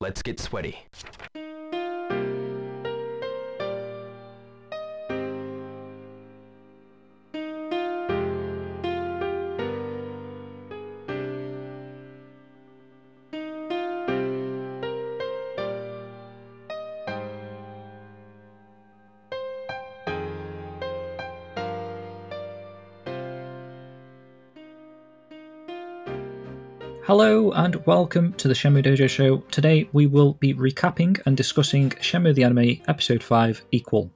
Let's get sweaty. Hello and welcome to the Shenmue Dojo Show. Today we will be recapping and discussing Shenmue the Anime Episode 5 Equal.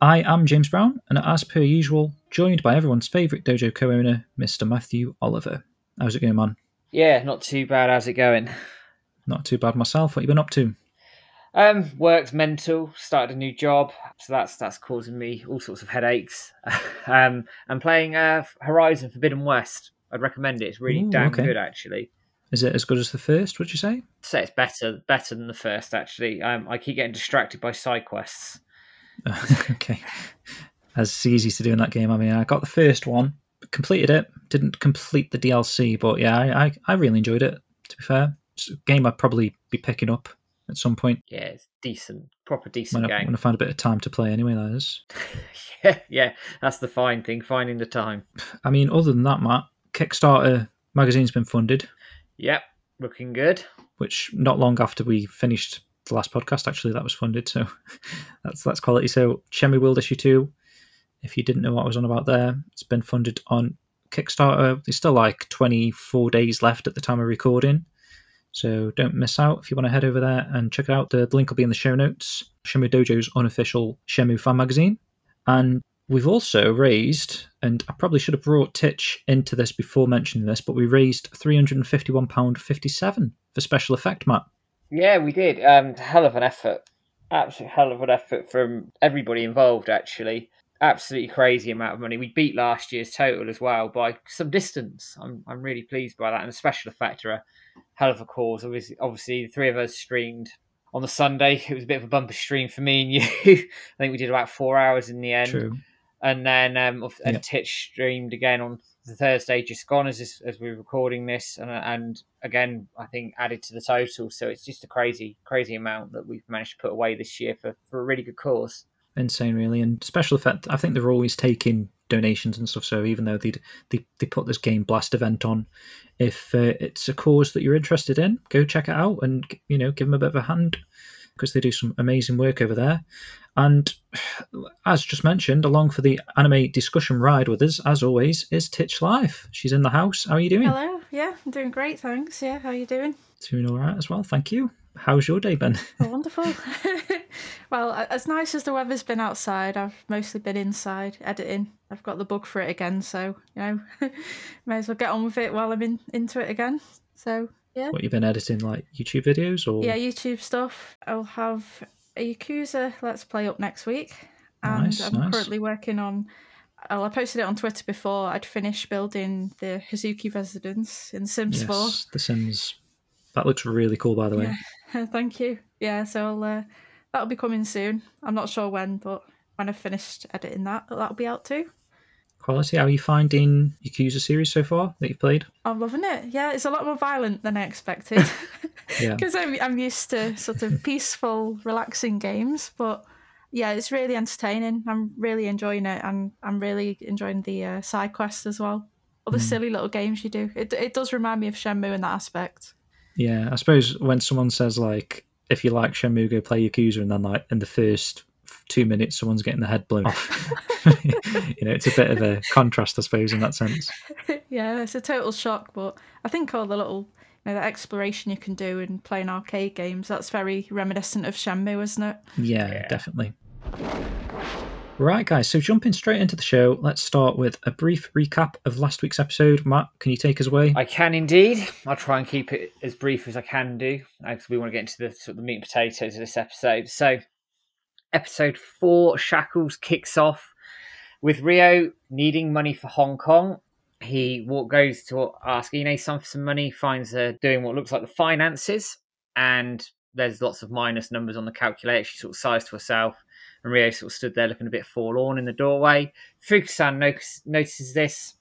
I am James Brown, and as per usual, joined by everyone's favourite dojo co owner, Mr. Matthew Oliver. How's it going, man? Yeah, not too bad. How's it going? Not too bad myself. What have you been up to? Um, work's mental. Started a new job, so that's that's causing me all sorts of headaches. um, I'm playing uh, Horizon Forbidden West. I'd recommend it. It's really Ooh, damn okay. good, actually. Is it as good as the first, would you say? I'd say it's better better than the first. Actually, um, I keep getting distracted by side quests. okay. As easy to do in that game. I mean, I got the first one, completed it, didn't complete the DLC, but yeah, I, I, I really enjoyed it, to be fair. It's a game I'd probably be picking up at some point Yeah, it's decent, proper decent when I, game. when I find a bit of time to play anyway, that is. yeah, yeah, that's the fine thing, finding the time. I mean, other than that, Matt, Kickstarter magazine's been funded, Yep, looking good. which not long after we finished the last podcast, actually, that was funded. So that's that's quality. So Shenmue World Issue 2, if you didn't know what I was on about there, it's been funded on Kickstarter. There's still like 24 days left at the time of recording. So don't miss out if you want to head over there and check it out. The link will be in the show notes. Shenmue Dojo's unofficial Shenmue fan magazine. And we've also raised, and I probably should have brought Titch into this before mentioning this, but we raised £351.57 for special effect, Matt. Yeah, we did. Um, hell of an effort. Absolute hell of an effort from everybody involved, actually. Absolutely crazy amount of money. We beat last year's total as well by some distance. I'm I'm really pleased by that. And the special effect are a hell of a cause. Obviously, obviously, the three of us streamed on the Sunday. It was a bit of a bumper stream for me and you. I think we did about four hours in the end True. And then um, and Yep. Titch streamed again on the Thursday just gone as this, as we we're recording this, and and again I think added to the total. So it's just a crazy crazy amount that we've managed to put away this year for for a really good cause. Insane, really. And special effect, I think they're always taking donations and stuff. So even though they they they put this game blast event on, if uh, it's a cause that you're interested in, go check it out and you know give them a bit of a hand because they do some amazing work over there. And as just mentioned, along for the anime discussion ride with us, as always, is Titch Life. She's in the house. How are you doing? Hello. Yeah, I'm doing great, thanks. Yeah, how are you doing? Doing all right as well. Thank you. How's your day been? Oh, wonderful. well, as nice as the weather's been outside, I've mostly been inside editing. I've got the bug for it again, so you know, may as well get on with it while I'm in into it again. So yeah, what you've been editing, like YouTube videos or? yeah, YouTube stuff. I'll have a Yakuza Let's Play up next week, and Nice, I'm nice. currently working on. Well, I posted it on Twitter before. I'd finished building the Hazuki residence in Sims 4. The Sims. That looks really cool, by the way. Yeah. Thank you. Yeah, so I'll, uh, that'll be coming soon. I'm not sure when, but when I've finished editing that, that'll be out too. Quality. How are you finding Yakuza series so far that you've played? I'm loving it. Yeah, it's a lot more violent than I expected. Yeah. Because I'm, I'm used to sort of peaceful, relaxing games, but yeah, it's really entertaining. I'm really enjoying it, and I'm really enjoying the uh, side quests as well. All the silly little games you do. It, it does remind me of Shenmue in that aspect. Yeah, I suppose when someone says like, if you like Shenmue, go play Yakuza, and then like in the first two minutes, someone's getting the head blown off. Oh. you know, it's a bit of a contrast, I suppose, in that sense. yeah, it's a total shock, but I think all the little you know, the exploration you can do in playing arcade games, that's very reminiscent of Shenmue, isn't it? Yeah, Yeah. definitely. Right, guys. So jumping straight into the show, let's start with a brief recap of last week's episode. Matt, can you take us away? I can indeed. I'll try and keep it as brief as I can do, because we want to get into the sort of the meat and potatoes of this episode. So, episode four, Shackles kicks off with Rio needing money for Hong Kong. He goes to ask Ine-san for some money, finds her doing what looks like the finances, and there's lots of minus numbers on the calculator. She sort of sighs to herself, and Rio sort of stood there looking a bit forlorn in the doorway. Fukusan notice, notices this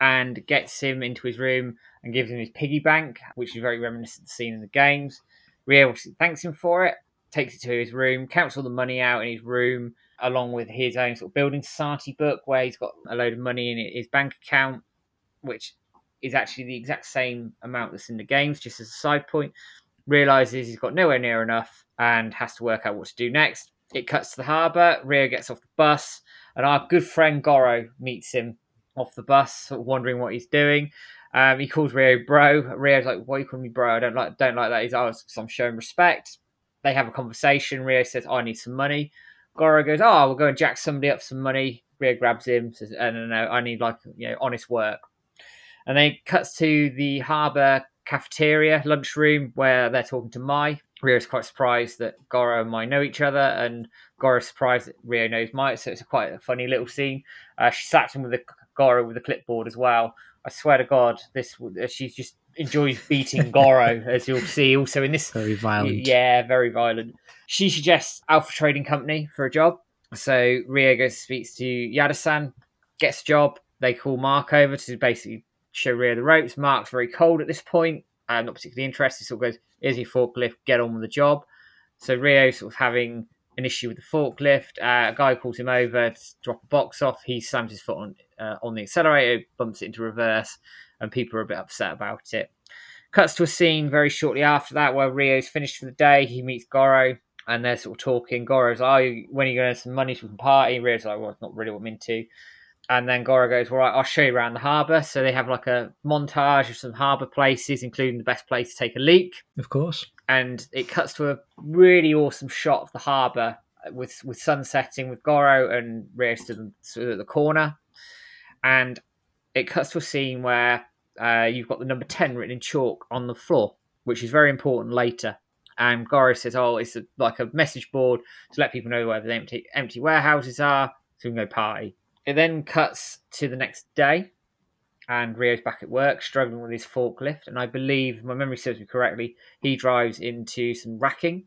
and gets him into his room and gives him his piggy bank, which is very reminiscent of the scene in the games. Rio thanks him for it, takes it to his room, counts all the money out in his room, along with his own sort of building society book where he's got a load of money in his bank account, which is actually the exact same amount that's in the games, just as a side point. Realizes he's got nowhere near enough and has to work out what to do next. It cuts to the harbour. Rio gets off the bus, and our good friend Goro meets him off the bus, sort of wondering what he's doing. Um, he calls Rio bro. Rio's like, "Why you calling me bro? I don't like don't like that." He's like, oh, I'm showing respect. They have a conversation. Rio says, oh, "I need some money." Goro goes, "Oh, we'll go and jack somebody up some money." Rio grabs him, says, "No, no, no, I need like you know honest work." And then it cuts to the harbour cafeteria lunchroom where they're talking to Mai. Rio's quite surprised that Goro and Mai know each other, and Goro's surprised that Rio knows Mai. So it's a quite a funny little scene. Uh, she slaps him with a Goro with a clipboard as well. I swear to God, this she just enjoys beating Goro, as you'll see. Also in this, Very violent. yeah, very violent. She suggests Alpha Trading Company for a job. So Rio goes speaks to Yada-san, gets a job. They call Mark over to basically show Rio the ropes. Mark's very cold at this point, uh, not particularly interested. Sort of goes, "Here's your forklift, get on with the job." So Rio sort of having an issue with the forklift. Uh, a guy calls him over to drop a box off. He slams his foot on uh, on the accelerator, bumps it into reverse, and people are a bit upset about it. Cuts to a scene very shortly after that where Rio's finished for the day. He meets Goro and they're sort of talking. Goro's, oh, when are you going to earn some money so we party? Rio's like, well, it's not really what I'm into. And then Goro goes, well, right, I'll show you around the harbour. So they have like a montage of some harbour places, including the best place to take a leak. Of course. And it cuts to a really awesome shot of the harbour with with sun setting, with Goro and Rio stood at the corner. And it cuts to a scene where uh, you've got the number 10 written in chalk on the floor, which is very important later. And Goro says, oh, it's a, like a message board to let people know where the empty, empty warehouses are so we can go party. It then cuts to the next day, and Rio's back at work, struggling with his forklift. And I believe, my memory serves me correctly, he drives into some racking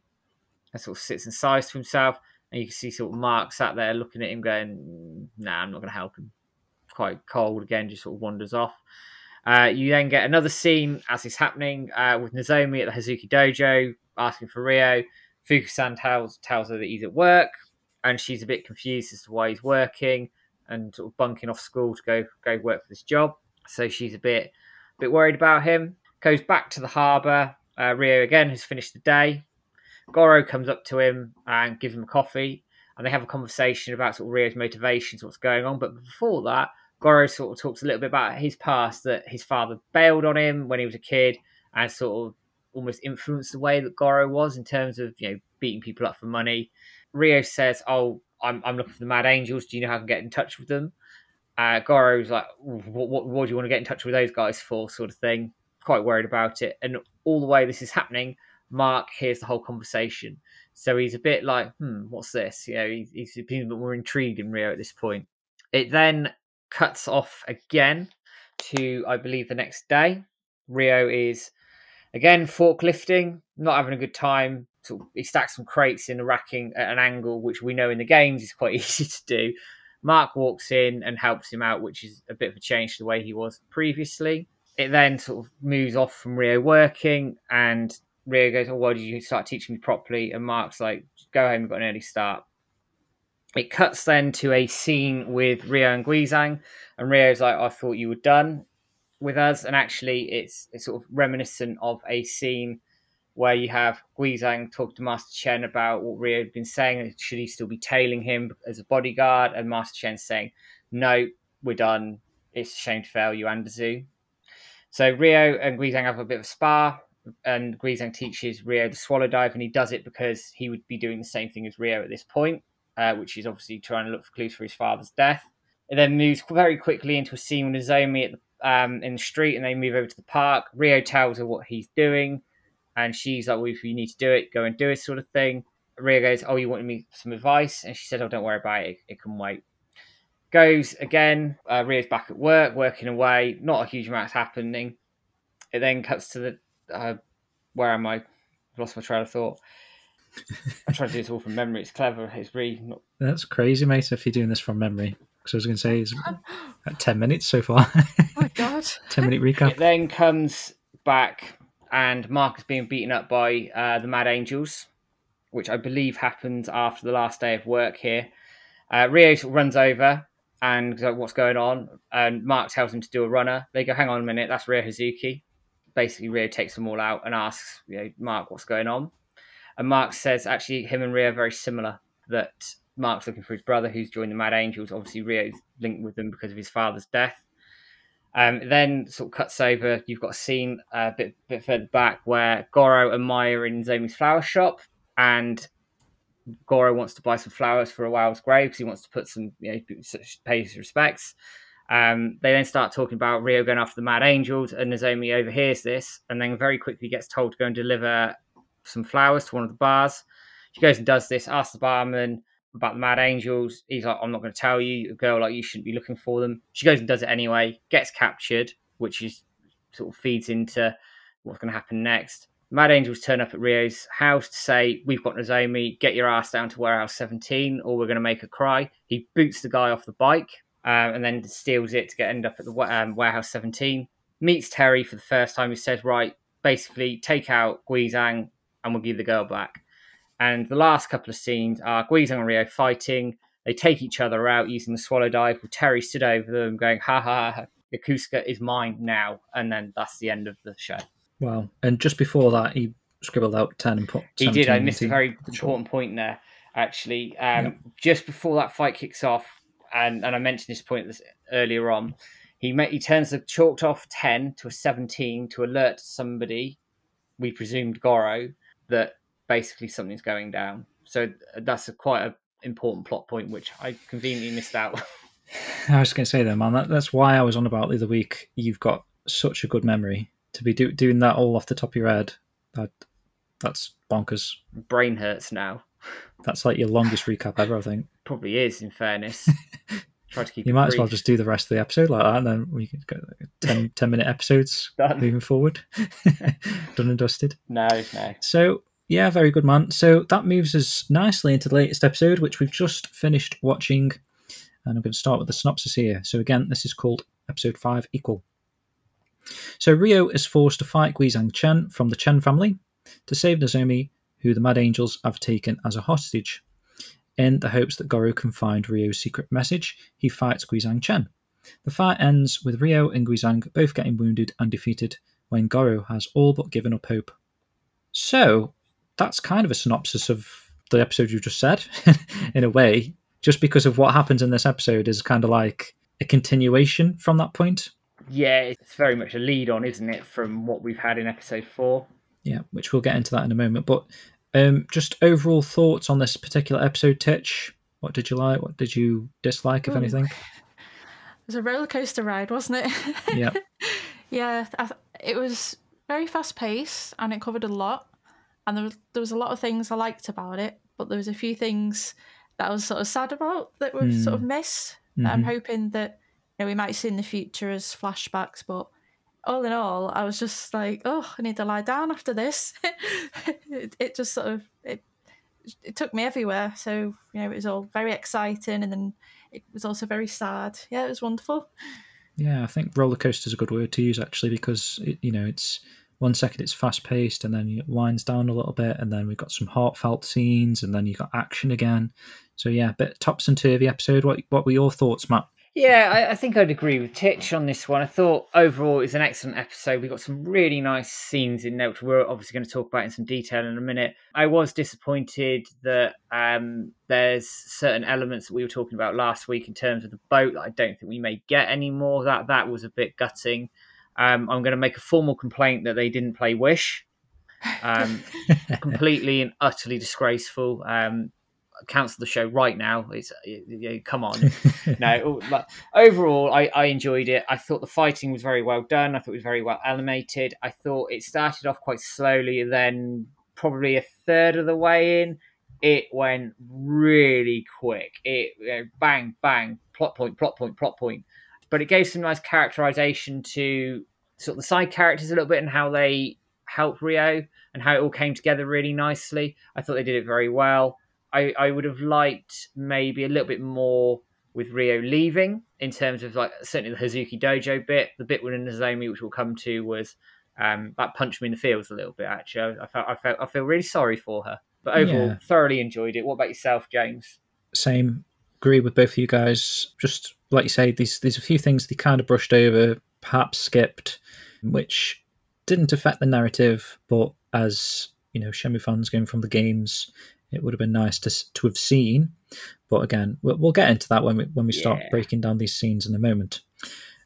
and sort of sits and sighs to himself. And you can see sort of Mark sat there looking at him, going, "Nah, I'm not going to help him." Quite cold again, just sort of wanders off. Uh, you then get another scene as it's happening uh, with Nozomi at the Hazuki Dojo asking for Rio. Fukusan tells tells her that he's at work, and she's a bit confused as to why he's working and sort of bunking off school to go go work for this job. So she's a bit bit worried about him. Goes back to the harbour. Uh, Rio again has finished the day. Goro comes up to him and gives him a coffee, and they have a conversation about sort of Rio's motivations, what's going on. But before that, Goro sort of talks a little bit about his past, that his father bailed on him when he was a kid, and sort of almost influenced the way that Goro was in terms of you know beating people up for money. Rio says, "Oh, I'm, I'm looking for the Mad Angels. Do you know how I can get in touch with them?" Uh, Goro's like, what, what, what do you want to get in touch with those guys for?" sort of thing. Quite worried about it, and all the way this is happening, Mark hears the whole conversation, so he's a bit like, "Hmm, what's this?" You know, he's, he's a bit more intrigued in Rio at this point. It then cuts off again to, I believe, the next day. Rio is again forklifting, not having a good time. So he stacks some crates in a racking at an angle, which we know in the games is quite easy to do. Mark walks in and helps him out, which is a bit of a change to the way he was previously. It then sort of moves off from Rio working, and Rio goes, "Oh, why did you start teaching me properly?" And Mark's like, "Go home, you've got an early start." It cuts then to a scene with Rio and Guizhang, and Rio's like, "I thought you were done with us," and actually, it's it's sort of reminiscent of a scene where you have Guizhang talk to Master Chen about what Rio had been saying. Should he still be tailing him as a bodyguard? And Master Chen saying, "No, we're done. It's a shame to fail you, Anderzu." So Rio and Guizhang have a bit of a spar, and Guizhang teaches Rio the swallow dive, and he does it because he would be doing the same thing as Rio at this point, uh, which is obviously trying to look for clues for his father's death. It then moves very quickly into a scene with Nozomi at the, um, in the street, and they move over to the park. Rio tells her what he's doing, and she's like, "Well, if you need to do it, go and do it," sort of thing. Rio goes, "Oh, you wanted me some advice?" And she said, "Oh, don't worry about it. It, it can wait." Goes again. Uh, Rio's back at work, working away. Not a huge amount's happening. It then cuts to the uh, where am I? I've lost my train of thought. I try to do this all from memory. It's clever. It's really not. That's crazy, mate, if you're doing this from memory. Because I was going to say it's at 10 minutes so far. Oh my god. 10 minute recap. It then comes back and Mark is being beaten up by uh, the Mad Angels, which I believe happens after the last day of work here. Uh, Rio runs over and goes, what's going on? And Mark tells him to do a runner. They go, hang on a minute, that's Ryo Hazuki. Basically, Rio takes them all out and asks, you know, Mark, what's going on? And Mark says, actually, him and Rio are very similar. That Mark's looking for his brother who's joined the Mad Angels. Obviously, Ryo's linked with them because of his father's death. Um, then sort of cuts over. You've got a scene a bit bit further back where Goro and Maya are in Zomi's flower shop, and Goro wants to buy some flowers for Iwao's grave because he wants to put some, you know, pay his respects. Um, they then start talking about Rio going after the Mad Angels, and Nozomi overhears this, and then very quickly gets told to go and deliver some flowers to one of the bars. She goes and does this, asks the barman about the Mad Angels. He's like, I'm not going to tell you. A girl like you shouldn't be looking for them. She goes and does it anyway, gets captured, which is sort of feeds into what's going to happen next. Mad Angels turn up at Rio's house to say, We've got Nozomi, get your ass down to warehouse 17 or we're going to make her cry. He boots the guy off the bike um, and then steals it to get end up at the um, warehouse 17. Meets Terry for the first time. He says, Right, basically take out Guizhang and we'll give the girl back. And the last couple of scenes are Guizhang and Rio fighting. They take each other out using the swallow dive with Terry stood over them going, Ha ha. Yokosuka is mine now. And then that's the end of the show. Wow. And just before that, he scribbled out 10 and put He did. I missed a very important point there, actually. Um. Just before that fight kicks off, and, and I mentioned this point earlier on, he met, he turns the chalked off 10 to a 17 to alert somebody, we presumed Goro, that basically something's going down. So uh, that's a quite an important plot point, which I conveniently missed out. I was going to say though, man, that, that's why I was on about the other week. You've got such a good memory to be do, doing that all off the top of your head. That that's bonkers. Brain hurts now. That's like your longest recap ever, I think. Probably is, in fairness. Try to keep. You might brief. as well just do the rest of the episode like that, and then we can go 10, 10 minute episodes Done. moving forward. Done and dusted. No, no. So yeah, very good, man. So that moves us nicely into the latest episode, which we've just finished watching. And I'm going to start with the synopsis here. So, again, this is called Episode 5 Equal. So, Ryo is forced to fight Guizhang Chen from the Chen family to save Nozomi, who the Mad Angels have taken as a hostage. In the hopes that Goro can find Ryo's secret message, he fights Guizhang Chen. The fight ends with Ryo and Guizhang both getting wounded and defeated when Goro has all but given up hope. So, that's kind of a synopsis of the episode you just said, in a way, just because of what happens in this episode is kind of like a continuation from that point. Yeah, it's very much a lead on, isn't it, from what we've had in episode four? Yeah, which we'll get into that in a moment. But um, just overall thoughts on this particular episode, Titch. What did you like? What did you dislike, if Ooh. anything? It was a roller coaster ride, wasn't it? Yeah. yeah, it was very fast paced and it covered a lot and there was there was a lot of things I liked about it, but there was a few things that I was sort of sad about that we've mm. sort of missed. Mm-hmm. I'm hoping that you know we might see in the future as flashbacks, but all in all, I was just like, oh, I need to lie down after this. it, it, just sort of it it took me everywhere. So you know, it was all very exciting, and then it was also very sad. Yeah, it was wonderful. Yeah, I think roller coaster is a good word to use actually because it, you know it's one second it's fast paced and then it winds down a little bit and then we've got some heartfelt scenes and then you've got action again. So yeah bit tops and turvy episode. What what were your thoughts matt? Yeah I, I think i'd agree with titch on this one. I thought overall it's an excellent episode. We got some really nice scenes in there which we're obviously going to talk about in some detail in a minute. I was disappointed that um, there's certain elements that we were talking about last week in terms of the boat that i don't think we may get anymore. That that was a bit gutting um, I'm going to make a formal complaint that they didn't play Wish. Um, completely and utterly disgraceful. Um, cancel the show right now. It's come on. no, like, overall, I, I enjoyed it. I thought the fighting was very well done. I thought it was very well animated. I thought it started off quite slowly, then probably a third of the way in, it went really quick. It you bang, bang, plot point, plot point, plot point but it gave some nice characterization to sort of the side characters a little bit and how they helped Rio and how it all came together really nicely. I thought they did it very well. I, I would have liked maybe a little bit more with Rio leaving in terms of like certainly the Hazuki Dojo bit. The bit with Nozomi, which we'll come to, was Um, that punched me in the feels a little bit. Actually, I felt I felt I feel really sorry for her. But overall, Yeah. thoroughly enjoyed it. What about yourself, James? Same. Agree with both of you guys. Just like you say, these there's a few things they kind of brushed over, perhaps skipped, which didn't affect the narrative. But as you know, Shenmue fans going from the games, it would have been nice to to have seen. But again, we'll, we'll get into that when we when we start Yeah. breaking down these scenes in a moment.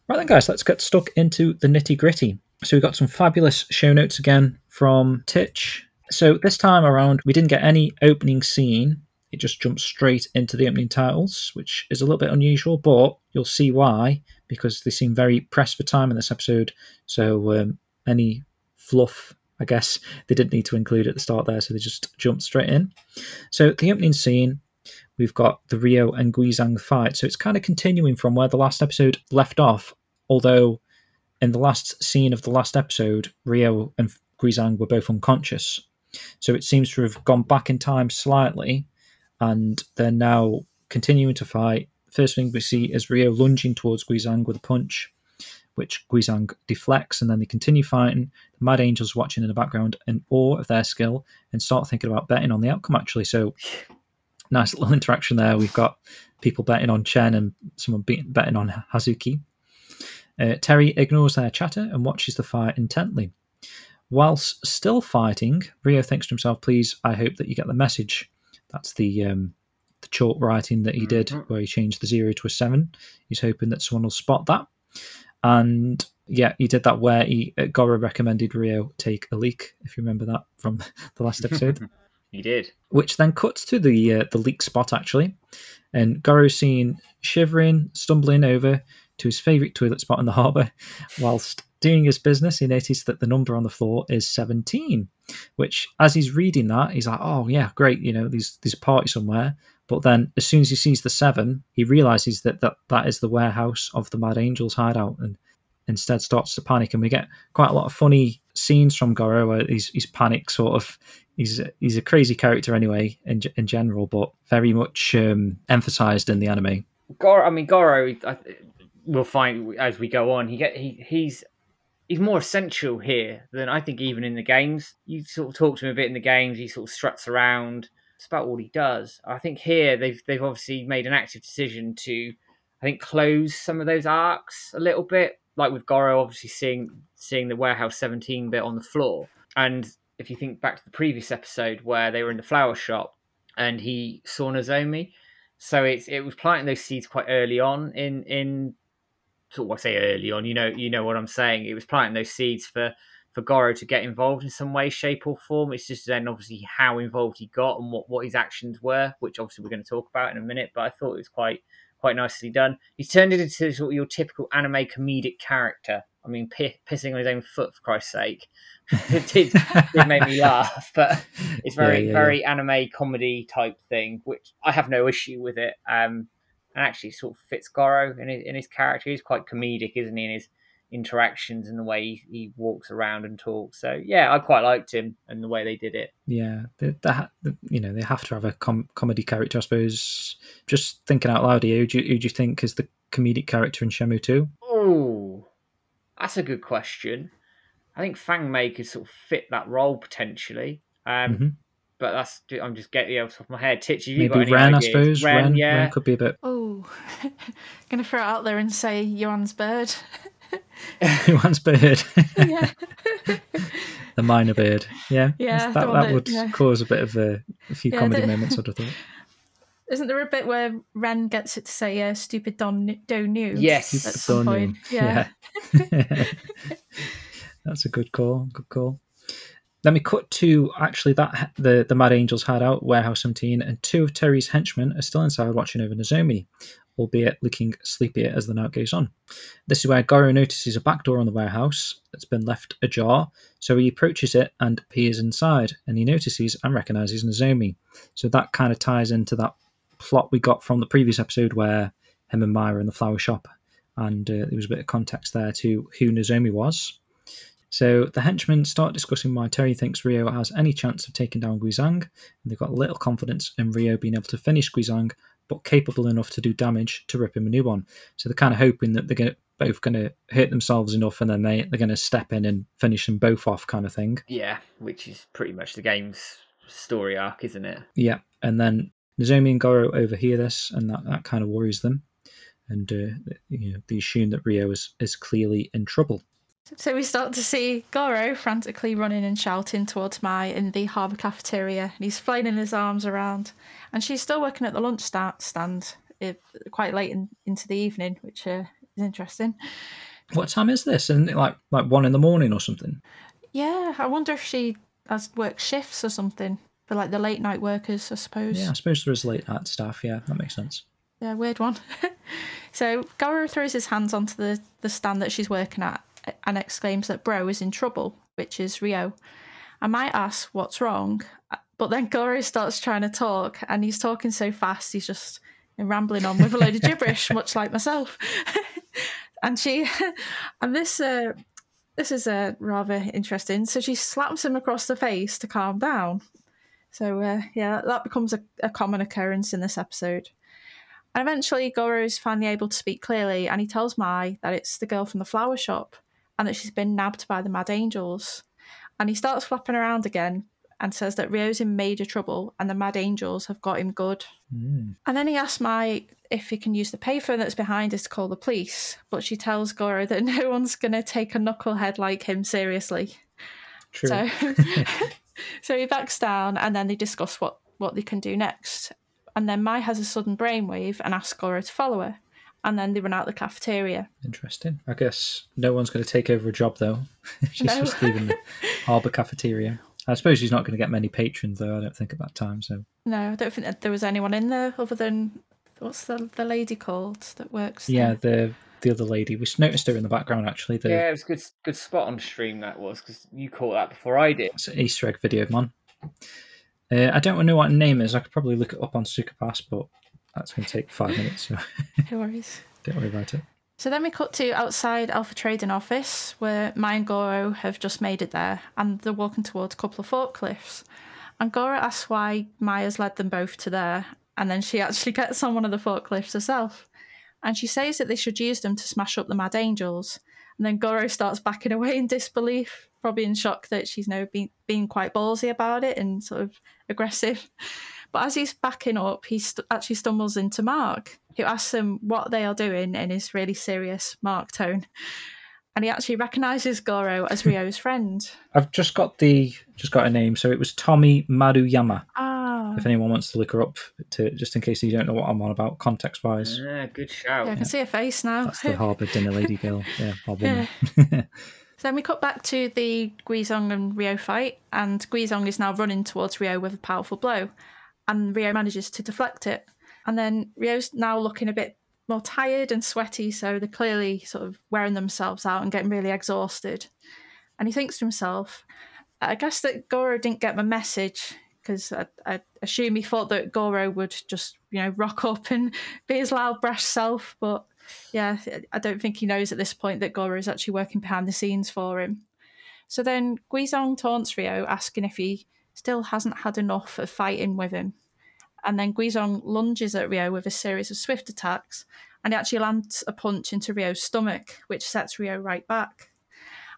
Right then, guys, let's get stuck into the nitty gritty. So we got some fabulous show notes again from Titch. So this time around, we didn't get any opening scene. It just jumps straight into the opening titles, which is a little bit unusual, but you'll see why because they seem very pressed for time in this episode. So um, any fluff, I guess, they didn't need to include at the start there, so they just jumped straight in. So the opening scene, we've got the Rio and Guizhang fight. So it's kind of continuing from where the last episode left off, although in the last scene of the last episode, Rio and Guizhang were both unconscious. So it seems to have gone back in time slightly, and they're now continuing to fight. First thing we see is Rio lunging towards Guizhang with a punch, which Guizhang deflects, and then they continue fighting. The Mad Angels watching in the background in awe of their skill and start thinking about betting on the outcome actually. So nice little interaction there. We've got people betting on Chen and someone be- betting on Hazuki. Uh, Terry ignores their chatter and watches the fight intently. Whilst still fighting, Rio thinks to himself, "Please, I hope that you get the message." That's the um, the chalk writing that he did, Mhm. where he changed the zero to a seven. He's hoping that someone will spot that. And yeah, he did that where he Goro recommended Rio take a leak, if you remember that from the last episode he did. which then cuts to the uh, the leak spot actually, and Goro's seen shivering, stumbling over to his favourite toilet spot in the harbour. Whilst doing his business, he noticed that the number on the floor is seventeen. Which, as he's reading that, he's like, "Oh yeah, great! You know, there's there's a party somewhere." But then, as soon as he sees the seven, he realizes that that, that is the warehouse of the Mad Angels hideout, and instead starts to panic. And we get quite a lot of funny scenes from Goro where he's he's panic sort of he's he's a crazy character anyway in in general, but very much um, emphasized in the anime. Goro, I mean Goro, we'll find as we go on. He get he he's he's more essential here than I think even in the games. You sort of talk to him a bit in the games. He sort of struts around. It's about all he does. I think here they've they've obviously made an active decision to, I think, close some of those arcs a little bit. Like with Goro, obviously seeing seeing the warehouse seventeen bit on the floor, and if you think back to the previous episode where they were in the flower shop and he saw Nozomi, so it's it was planting those seeds quite early on in in sort of I say early on. You know you know what I'm saying. It was planting those seeds for for Goro to get involved in some way, shape, or form. It's just then obviously how involved he got and what what his actions were, which obviously we're going to talk about in a minute. But I thought it was quite quite nicely done. He turned it into sort of your typical anime comedic character. I mean, pi- pissing on his own foot for Christ's sake. it did, did make me laugh, but it's very Yeah, yeah, very anime comedy type thing, which I have no issue with it. Um, and actually sort of fits Goro in his, in his character. He's quite comedic, isn't he, in his interactions and the way he, he walks around and talks. So yeah, I quite liked him and the way they did it. Yeah, they, they ha- you know they have to have a com- comedy character, I suppose. Just thinking out loud here, who do you, who do you think is the comedic character in Shenmue Two? Oh, that's a good question. I think Fang could sort of fit that role potentially. Um, Mhm. But that's I'm just getting it off the top of my head. Titch, have you got Maybe any Ren, I suppose. Ren, Ren, yeah. Ren could be a bit. Oh, gonna throw it out there and say Johan's bird. One's bird, yeah, the minor bird. Yeah, Yeah, that, that that- would yeah. cause a bit of a, a few Yeah, comedy the- moments. I'd have thought. isn't there a bit where Ren gets it to say uh, "stupid Don Do New"? Yes. at some point. Yeah. Yeah. That's a good call. Good call. Then we cut to actually that the the Mad Angels hideout, Warehouse 17, and two of Terry's henchmen are still inside watching over Nozomi, albeit looking sleepier as the night goes on. This is where Goro notices a back door on the warehouse that's been left ajar, so he approaches it and peers inside, and he notices and recognizes Nozomi. So that kind of ties into that plot we got from the previous episode where him and Myra in the flower shop, and uh, there was a bit of context there to who Nozomi was. So the henchmen start discussing why Terry thinks Rio has any chance of taking down Guizhang, and they've got little confidence in Rio being able to finish Guizhang, but capable enough to do damage to rip him a new one. So they're kind of hoping that they're going to both going to hurt themselves enough, and then they they're going to step in and finish them both off, kind of thing. Yeah, which is pretty much the game's story arc, isn't it? Yeah, and then Nozomi and Goro overhear this, and that, that kind of worries them, and uh, you know they assume that rio is is clearly in trouble. So we start to see Goro frantically running and shouting towards Mai in the harbour cafeteria, and he's flailing his arms around. And she's still working at the lunch sta- stand uh, quite late in, into the evening, which uh, is interesting. What time is this? Isn't it like like one in the morning or something? Yeah, I wonder if she has worked shifts or something for like the late night workers, I suppose. Yeah, I suppose there is late night staff. Yeah, that makes sense. Yeah, weird one. so Goro throws his hands onto the, the stand that she's working at and exclaims that Bro is in trouble, which is Rio. I might ask what's wrong, but then Goro starts trying to talk and he's talking so fast he's just rambling on with a load of gibberish, much like myself. and she, and this, uh, this is uh, rather interesting. So she slaps him across the face to calm down. So uh, yeah, that becomes a, a common occurrence in this episode. And eventually, Goro is finally able to speak clearly, and he tells Mai that it's the girl from the flower shop and that she's been nabbed by the Mad Angels. And he starts flapping around again and says that Rio's in major trouble and the Mad Angels have got him good. Mm. And then he asks Mai if he can use the payphone that's behind us to call the police, but she tells Goro that no one's going to take a knucklehead like him seriously. True. So, so he backs down and then they discuss what, what they can do next. And then Mai has a sudden brainwave and asks Goro to follow her. And then they run out the cafeteria. Interesting. I guess no one's going to take over a job though. she's No. just leaving the harbour cafeteria. I suppose she's not going to get many patrons though. I don't think at that time. So No, I don't think that there was anyone in there other than what's the the lady called that works There? yeah, the the other lady we noticed her in the background actually. The Yeah, it was good. Good spot on stream that was because you caught that before I did. it's an Easter egg video, man. Uh, I don't know what her name is. I could probably look it up on Superpass, but that's going to take five minutes. So No worries. don't worry about it. So then we cut to outside Alpha Trading office where Mai and Goro have just made it there and they're walking towards a couple of forklifts. And Goro asks why Mai has led them both to there and then she actually gets on one of the forklifts herself. And she says that they should use them to smash up the Mad Angels. And then Goro starts backing away in disbelief, probably in shock that she's now been, being quite ballsy about it and sort of aggressive. But as he's backing up, he st- actually stumbles into Mark, who asks him what they are doing in his really serious Mark tone. And he actually recognises Goro as Ryo's friend. I've just got the just got a name. So it was Tommy Maruyama. Ah, If anyone wants to look her up, to just in case you don't know what I'm on about, context wise, Yeah, good shout. yeah, I can see her face now. that's the harbour dinner lady girl. Yeah, harbour Yeah. So then we cut back to the Guizong and Ryo fight, and Guizong is now running towards Ryo with a powerful blow, and Ryo manages to deflect it. And then Rio's now looking a bit more tired and sweaty, so they're clearly sort of wearing themselves out and getting really exhausted. And he thinks to himself, I guess that Goro didn't get my message because I, I assume he thought that Goro would just, you know, rock up and be his loud, brash self, but yeah, I don't think he knows at this point that Goro is actually working behind the scenes for him. So then Guizong taunts Rio, asking if he still hasn't had enough of fighting with him. And then Guizong lunges at Rio with a series of swift attacks, and he actually lands a punch into Rio's stomach, which sets Rio right back.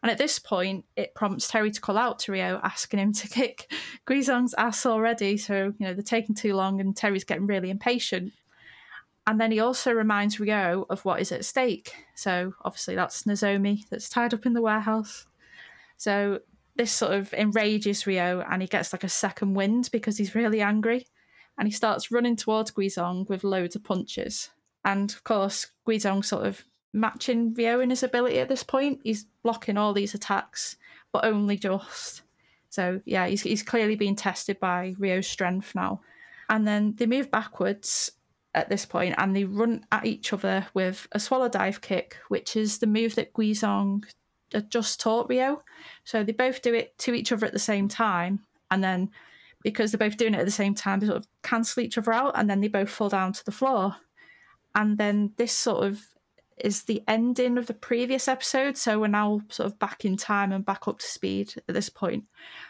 And at this point, it prompts Terry to call out to Rio, asking him to kick Guizong's ass already. So, you know, they're taking too long, and Terry's getting really impatient. And then he also reminds Rio of what is at stake. So obviously that's Nozomi that's tied up in the warehouse. So this sort of enrages Rio and he gets like a second wind because he's really angry. And he starts running towards Guizong with loads of punches. And of course, Guizong sort of matching Rio in his ability at this point. He's blocking all these attacks, but only just. So yeah, he's, he's clearly being tested by Rio's strength now. And then they move backwards at this point and they run at each other with a swallow dive kick, which is the move that Guizong just taught Ryo. So they both do it to each other at the same time. And then because they're both doing it at the same time, they sort of cancel each other out and then they both fall down to the floor. And then this sort of is the ending of the previous episode. So we're now sort of back in time and back up to speed at this point.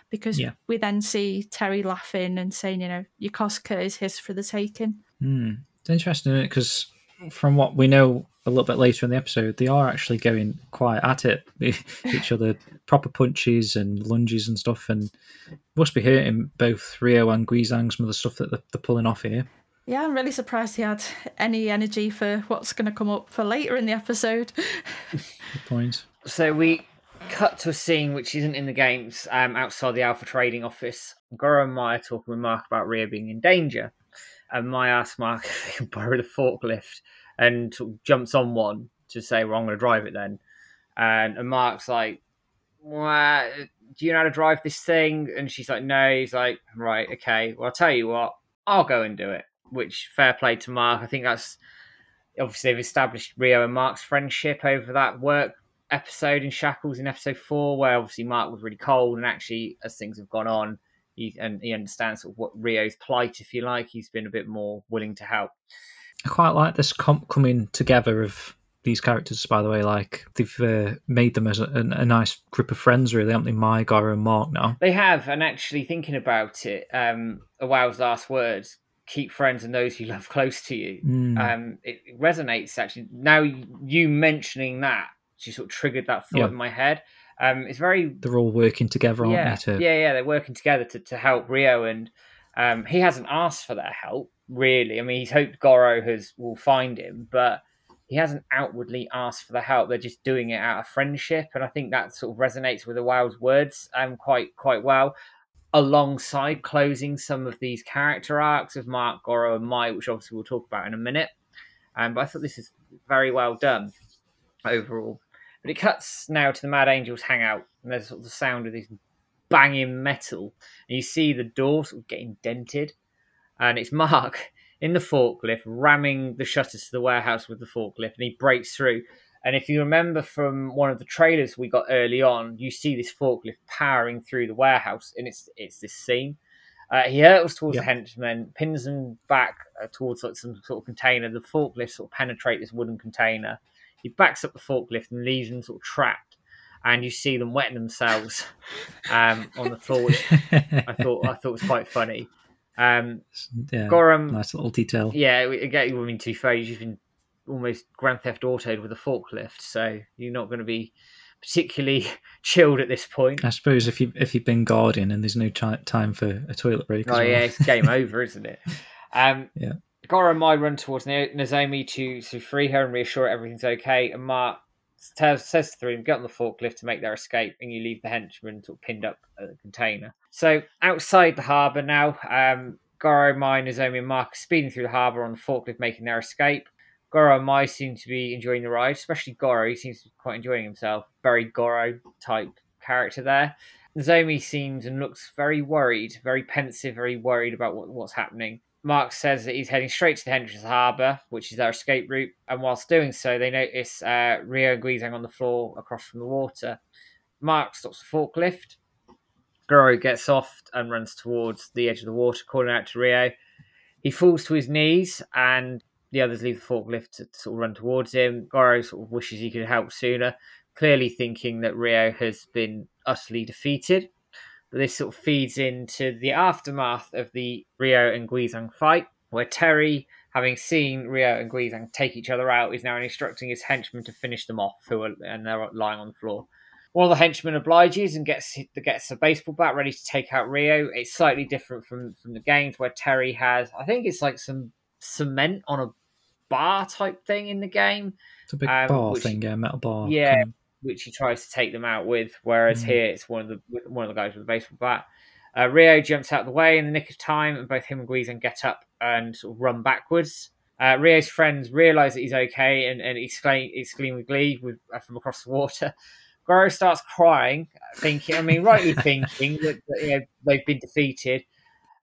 Because Yeah. we then see Terry laughing and saying, you know, Yokosuka is his for the taking. Hmm. It's interesting because from what we know a little bit later in the episode, they are actually going quite at it, each other, proper punches and lunges and stuff, and must be hurting both Rio and Guizhang some of the stuff that they're, they're pulling off here. Yeah, I'm really surprised he had any energy for what's going to come up for later in the episode. Good point. So we cut to a scene which isn't in the games um, outside the Alpha trading office. Goro and Maya talking with Mark about Rio being in danger. And Maya asks Mark if he can borrow the forklift and jumps on one to say, Well, I'm going to drive it then. And, and Mark's like, well, Do you know how to drive this thing? And she's like, No. He's like, Right, okay. Well, I'll tell you what, I'll go and do it. Which, fair play to Mark. I think that's obviously they've established Rio and Mark's friendship over that work episode in Shackles in episode four, where obviously Mark was really cold, and actually as things have gone on, he and he understands sort of what Rio's plight, if you like. He's been a bit more willing to help. I quite like this com- coming together of these characters. By the way, like they've uh, made them as a, a, nice group of friends, really, haven't they? Mai, Goro, and Mark now. They have, and actually thinking about it, um, Iwao's last words keep friends and those you love close to you. Mm. Um, it, it resonates actually. Now you mentioning that, she sort of triggered that thought Yeah. in my head. Um, it's very They're all working together, aren't yeah, they? To, yeah, yeah. They're working together to, to help Rio, and um, he hasn't asked for their help really. I mean, he's hoped Goro has will find him, but he hasn't outwardly asked for the help. They're just doing it out of friendship, and I think that sort of resonates with the Wild's words um, quite quite well. Alongside closing some of these character arcs of Mark, Goro, and Mai, which obviously we'll talk about in a minute. Um, but I thought this is very well done overall. But it cuts now to the Mad Angels hangout, and there's sort of the sound of this banging metal, and you see the door sort of getting dented, and it's Mark in the forklift ramming the shutters to the warehouse with the forklift, and he breaks through. And if you remember from one of the trailers we got early on, you see this forklift powering through the warehouse, and it's it's this scene. Uh, he hurtles towards Yeah. the henchmen, pins them back uh, towards like, some sort of container. The forklift sort of penetrate this wooden container. He backs up the forklift and leaves them sort of trapped. And you see them wetting themselves um, on the floor, which I thought I thought was quite funny. Um, yeah, Gorum, nice little detail. yeah, again, I mean, to be fair, you've been almost Grand Theft Autoed with a forklift, so you're not going to be particularly chilled at this point. I suppose if you if you've been guarding and there's no ti time for a toilet break. Oh well. yeah, it's game over, isn't it? Um, Yeah. Goro and Mai run towards Nozomi to to free her and reassure her everything's okay. And Mark says to three get on the forklift to make their escape, and you leave the henchmen sort of pinned up at the container. So outside the harbour now, um, Goro, Mai, Nozomi, and Mark are speeding through the harbour on the forklift, making their escape. Goro and Mai seem to be enjoying the ride, especially Goro. He seems to be quite enjoying himself. Very Goro type character there. Nozomi seems and looks very worried, very pensive, very worried about what, what's happening. Mark says that he's heading straight to the entrance harbour, which is their escape route. And whilst doing so, they notice uh, Rio and Guizhang on the floor across from the water. Mark stops the forklift. Goro gets off and runs towards the edge of the water, calling out to Rio. He falls to his knees, and the others leave the forklift to sort of run towards him. Goro sort of wishes he could help sooner, clearly thinking that Rio has been utterly defeated. But this sort of feeds into the aftermath of the Rio and Guizhang fight, where Terry, having seen Rio and Guizhang take each other out, is now instructing his henchmen to finish them off, who are and they're lying on the floor. One of the henchmen obliges and gets gets a baseball bat ready to take out Rio. It's slightly different from from the games where Terry has, I think it's like some cement on a bar type thing in the game, It's a big Um, bar which- thing, yeah, metal bar. Yeah. kind which he tries to take them out with. Whereas Mm. here it's one of the one of the guys with a baseball bat. Uh, Rio jumps out of the way in the nick of time, and both him and Guizhang get up and sort of run backwards. Uh, Rio's friends realise that he's okay and, and exclaim, exclaim with glee with, uh, from across the water. Goro starts crying, thinking, I mean, rightly thinking that, that you know, they've been defeated.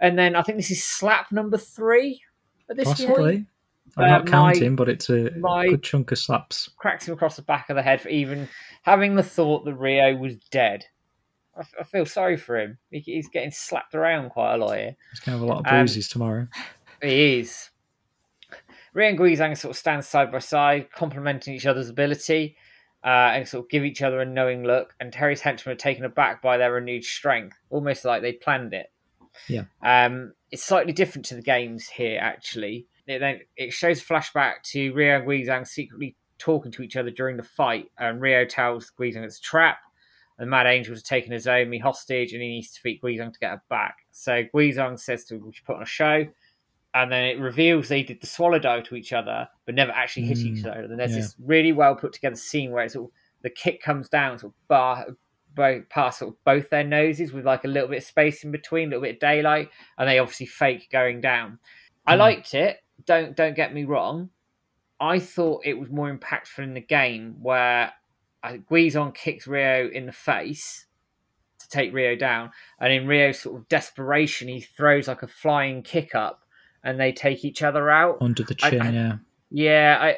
And then I think this is slap number three at this point. I'm Uh, not my- counting, but it's a my- good chunk of slaps. cracks him across the back of the head for even having the thought that Rio was dead. I, f- I feel sorry for him. He, he's getting slapped around quite a lot here. He's going to have a lot of Um, bruises tomorrow. He is. Rio and Guizhang sort of stand side by side, complimenting each other's ability, uh, and sort of give each other a knowing look. And Terry's henchmen are taken aback by their renewed strength, almost like they planned it. Yeah. Um, it's slightly different to the games here, actually. It, then, it shows flashback to Rio and Guizhang secretly talking to each other during the fight. And Ryo tells Guizhong it's a trap. And Mad Angel Angel's taking Nozomi hostage and he needs to defeat Guizhong to get her back. So Guizhong says to we should put on a show. And then it reveals they did the swallow dive to each other, but never actually hit each Mm, other. And there's yeah. this really well put together scene where it's all, the kick comes down sort of bar, both past sort of both their noses with like a little bit of space in between, a little bit of daylight, and they obviously fake going down. I Mm. liked it. Don't don't get me wrong. I thought it was more impactful in the game where uh, I, Guizhang kicks Rio in the face to take Rio down, and in Rio's sort of desperation, he throws like a flying kick up, and they take each other out. Under the I- chin, I- yeah. Yeah, I, I-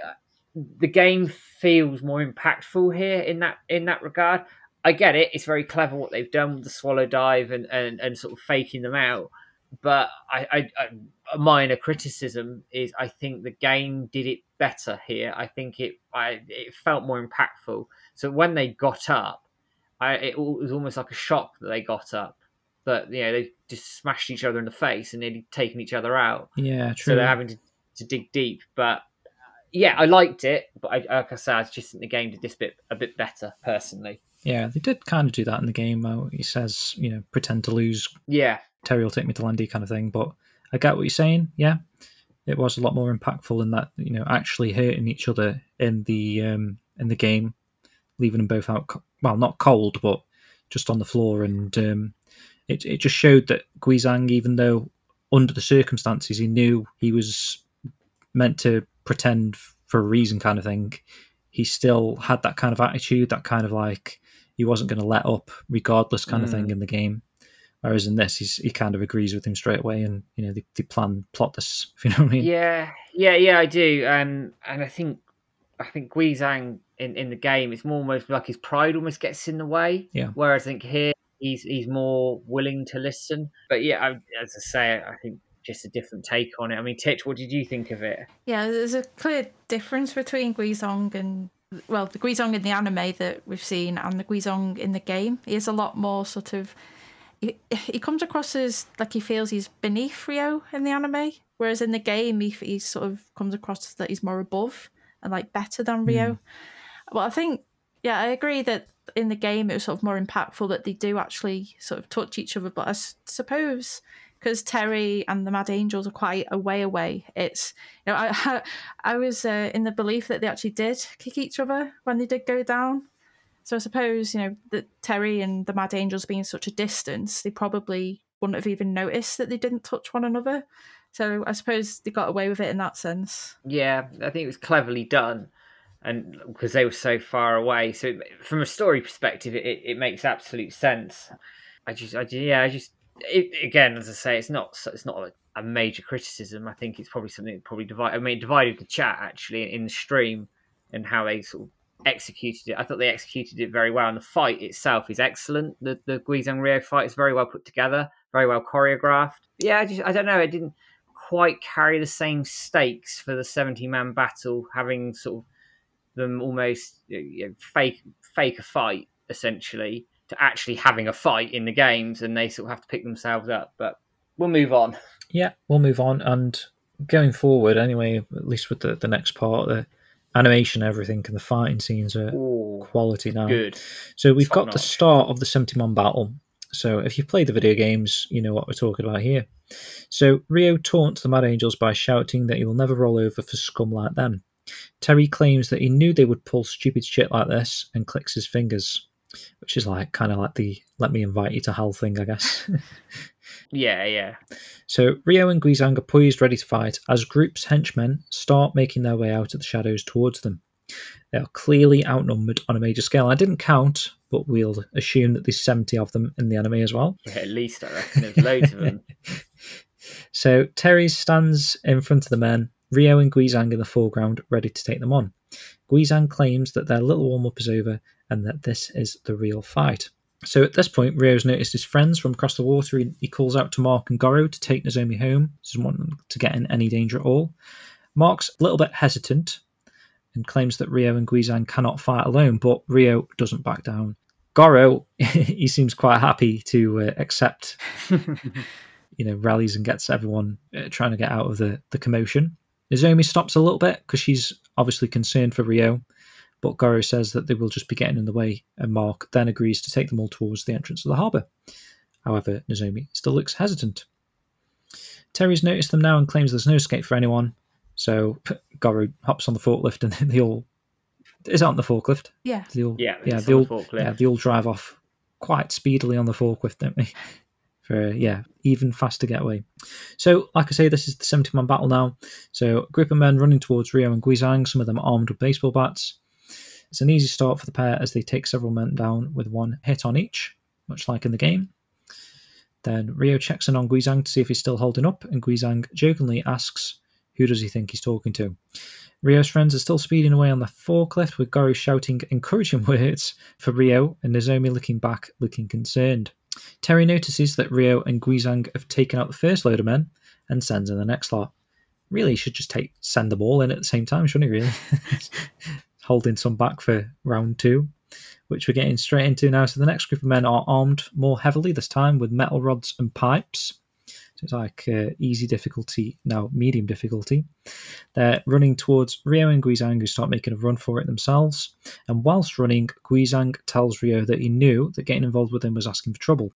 the game feels more impactful here in that in that regard. I get it; it's very clever what they've done with the swallow dive and and, and sort of faking them out. But I, I, I, a minor criticism is I think the game did it better here. I think it I it felt more impactful. So when they got up, I it was almost like a shock that they got up. That you know they just smashed each other in the face and nearly taken each other out Yeah, true. so they're having to, to dig deep. But uh, yeah, I liked it, but I, like I said, I just think the game did this bit a bit better personally. yeah, they did kind of do that in the game. He says, you know, pretend to lose, Yeah, Terry will take me to Lan Di kind of thing. But I get what you're saying. Yeah, it was a lot more impactful in that you know actually hurting each other in the um, in the game, leaving them both out. co- Well, not cold, but just on the floor, and um, it it just showed that Guizhang, even though under the circumstances he knew he was meant to pretend for a reason, kind of thing, he still had that kind of attitude, that kind of like he wasn't going to let up regardless kind of thing in the game. Whereas in this, he's, he kind of agrees with him straight away, and you know they, they plan plot this. If you know what I mean? yeah, yeah, yeah. I do, um, and I think I think Guizhang in, in the game, it's more almost like his pride almost gets in the way. Yeah. Whereas I think here he's he's more willing to listen. But yeah, I, as I say, I think just a different take on it. I mean, Titch, what did you think of it? Yeah, there's a clear difference between Guizhang and well, the Guizhang in the anime that we've seen and the Guizhang in the game. He is a lot more sort of. He, he comes across as like he feels he's beneath Rio in the anime, whereas in the game he, he sort of comes across that he's more above and like better than Rio. Well, I think yeah, I agree that in the game it was sort of more impactful that they do actually sort of touch each other. But I s- suppose because Terry and the Mad Angels are quite a way away, it's you know I I was uh, in the belief that they actually did kick each other when they did go down. So I suppose you know that Terry and the Mad Angels being such a distance, they probably wouldn't have even noticed that they didn't touch one another. So I suppose they got away with it in that sense. Yeah, I think it was cleverly done, and because they were so far away. So from a story perspective, it, it makes absolute sense. I just, I, yeah, I just, it, again, as I say, it's not, it's not a, a major criticism. I think it's probably something that probably divided. I mean, divided the chat actually in the stream and how they sort of executed it. I thought they executed it very well, and the fight itself is excellent. The the Guizhang Rio fight is very well put together, very well choreographed. Yeah, I just, I don't know, it didn't quite carry the same stakes for the 70 man battle, having sort of them almost you know, fake fake a fight essentially to actually having a fight in the games, and they sort of have to pick themselves up. But we'll move on. Yeah, we'll move on. And going forward, anyway, at least with the, the next part, the animation, everything, and the fighting scenes are Ooh, quality now. good. So we've Top got the start of the 70 man battle. So if you've played the video games, you know what we're talking about here. So Rio taunts the Mad Angels by shouting that he will never roll over for scum like them. Terry claims that he knew they would pull stupid shit like this and clicks his fingers, which is like kind of like the let me invite you to hell thing, I guess. Yeah, yeah. So Rio and Guizhang are poised ready to fight as Group's henchmen start making their way out of the shadows towards them. They are clearly outnumbered on a major scale. I didn't count, but we'll assume that there's 70 of them in the anime as well. Yeah, at least I reckon there's loads of them. So Terry stands in front of the men, Rio and Guizhang in the foreground, ready to take them on. Guizhang claims that their little warm up is over and that this is the real fight. So at this point, Rio's noticed his friends from across the water. He, he calls out to Mark and Goro to take Nozomi home. Doesn't want them to get in any danger at all. Mark's a little bit hesitant and claims that Rio and Guizhang cannot fight alone, but Rio doesn't back down. Goro, he seems quite happy to uh, accept you know, rallies and gets everyone uh, trying to get out of the, the commotion. Nozomi stops a little bit because she's obviously concerned for Rio, but Goro says that they will just be getting in the way, and Mark then agrees to take them all towards the entrance of the harbour. However, Nozomi still looks hesitant. Terry's noticed them now and claims there's no escape for anyone, so Goro hops on the forklift and they all. Is it on the forklift? Yeah. They all, Yeah, yeah, they all, the forklift. yeah, they all drive off quite speedily on the forklift, don't they? For yeah, even faster getaway. So, like I say, this is the 70 man battle now. So, a group of men running towards Rio and Guizhang, some of them armed with baseball bats. It's an easy start for the pair as they take several men down with one hit on each, much like in the game. Then Rio checks in on Guizhang to see if he's still holding up, and Guizhang jokingly asks, Who does he think he's talking to? Rio's friends are still speeding away on the forklift with Goro shouting encouraging words for Rio and Nozomi looking back, looking concerned. Terry notices that Rio and Guizhang have taken out the first load of men and sends in the next lot. Really, he should just take send them all in at the same time, shouldn't he? Really, holding some back for round two, which we're getting straight into now. So the next group of men are armed more heavily this time with metal rods and pipes. So it's like uh, easy difficulty now, medium difficulty. They're running towards Rio and Guizhang, who start making a run for it themselves. And whilst running, Guizhang tells Rio that he knew that getting involved with him was asking for trouble.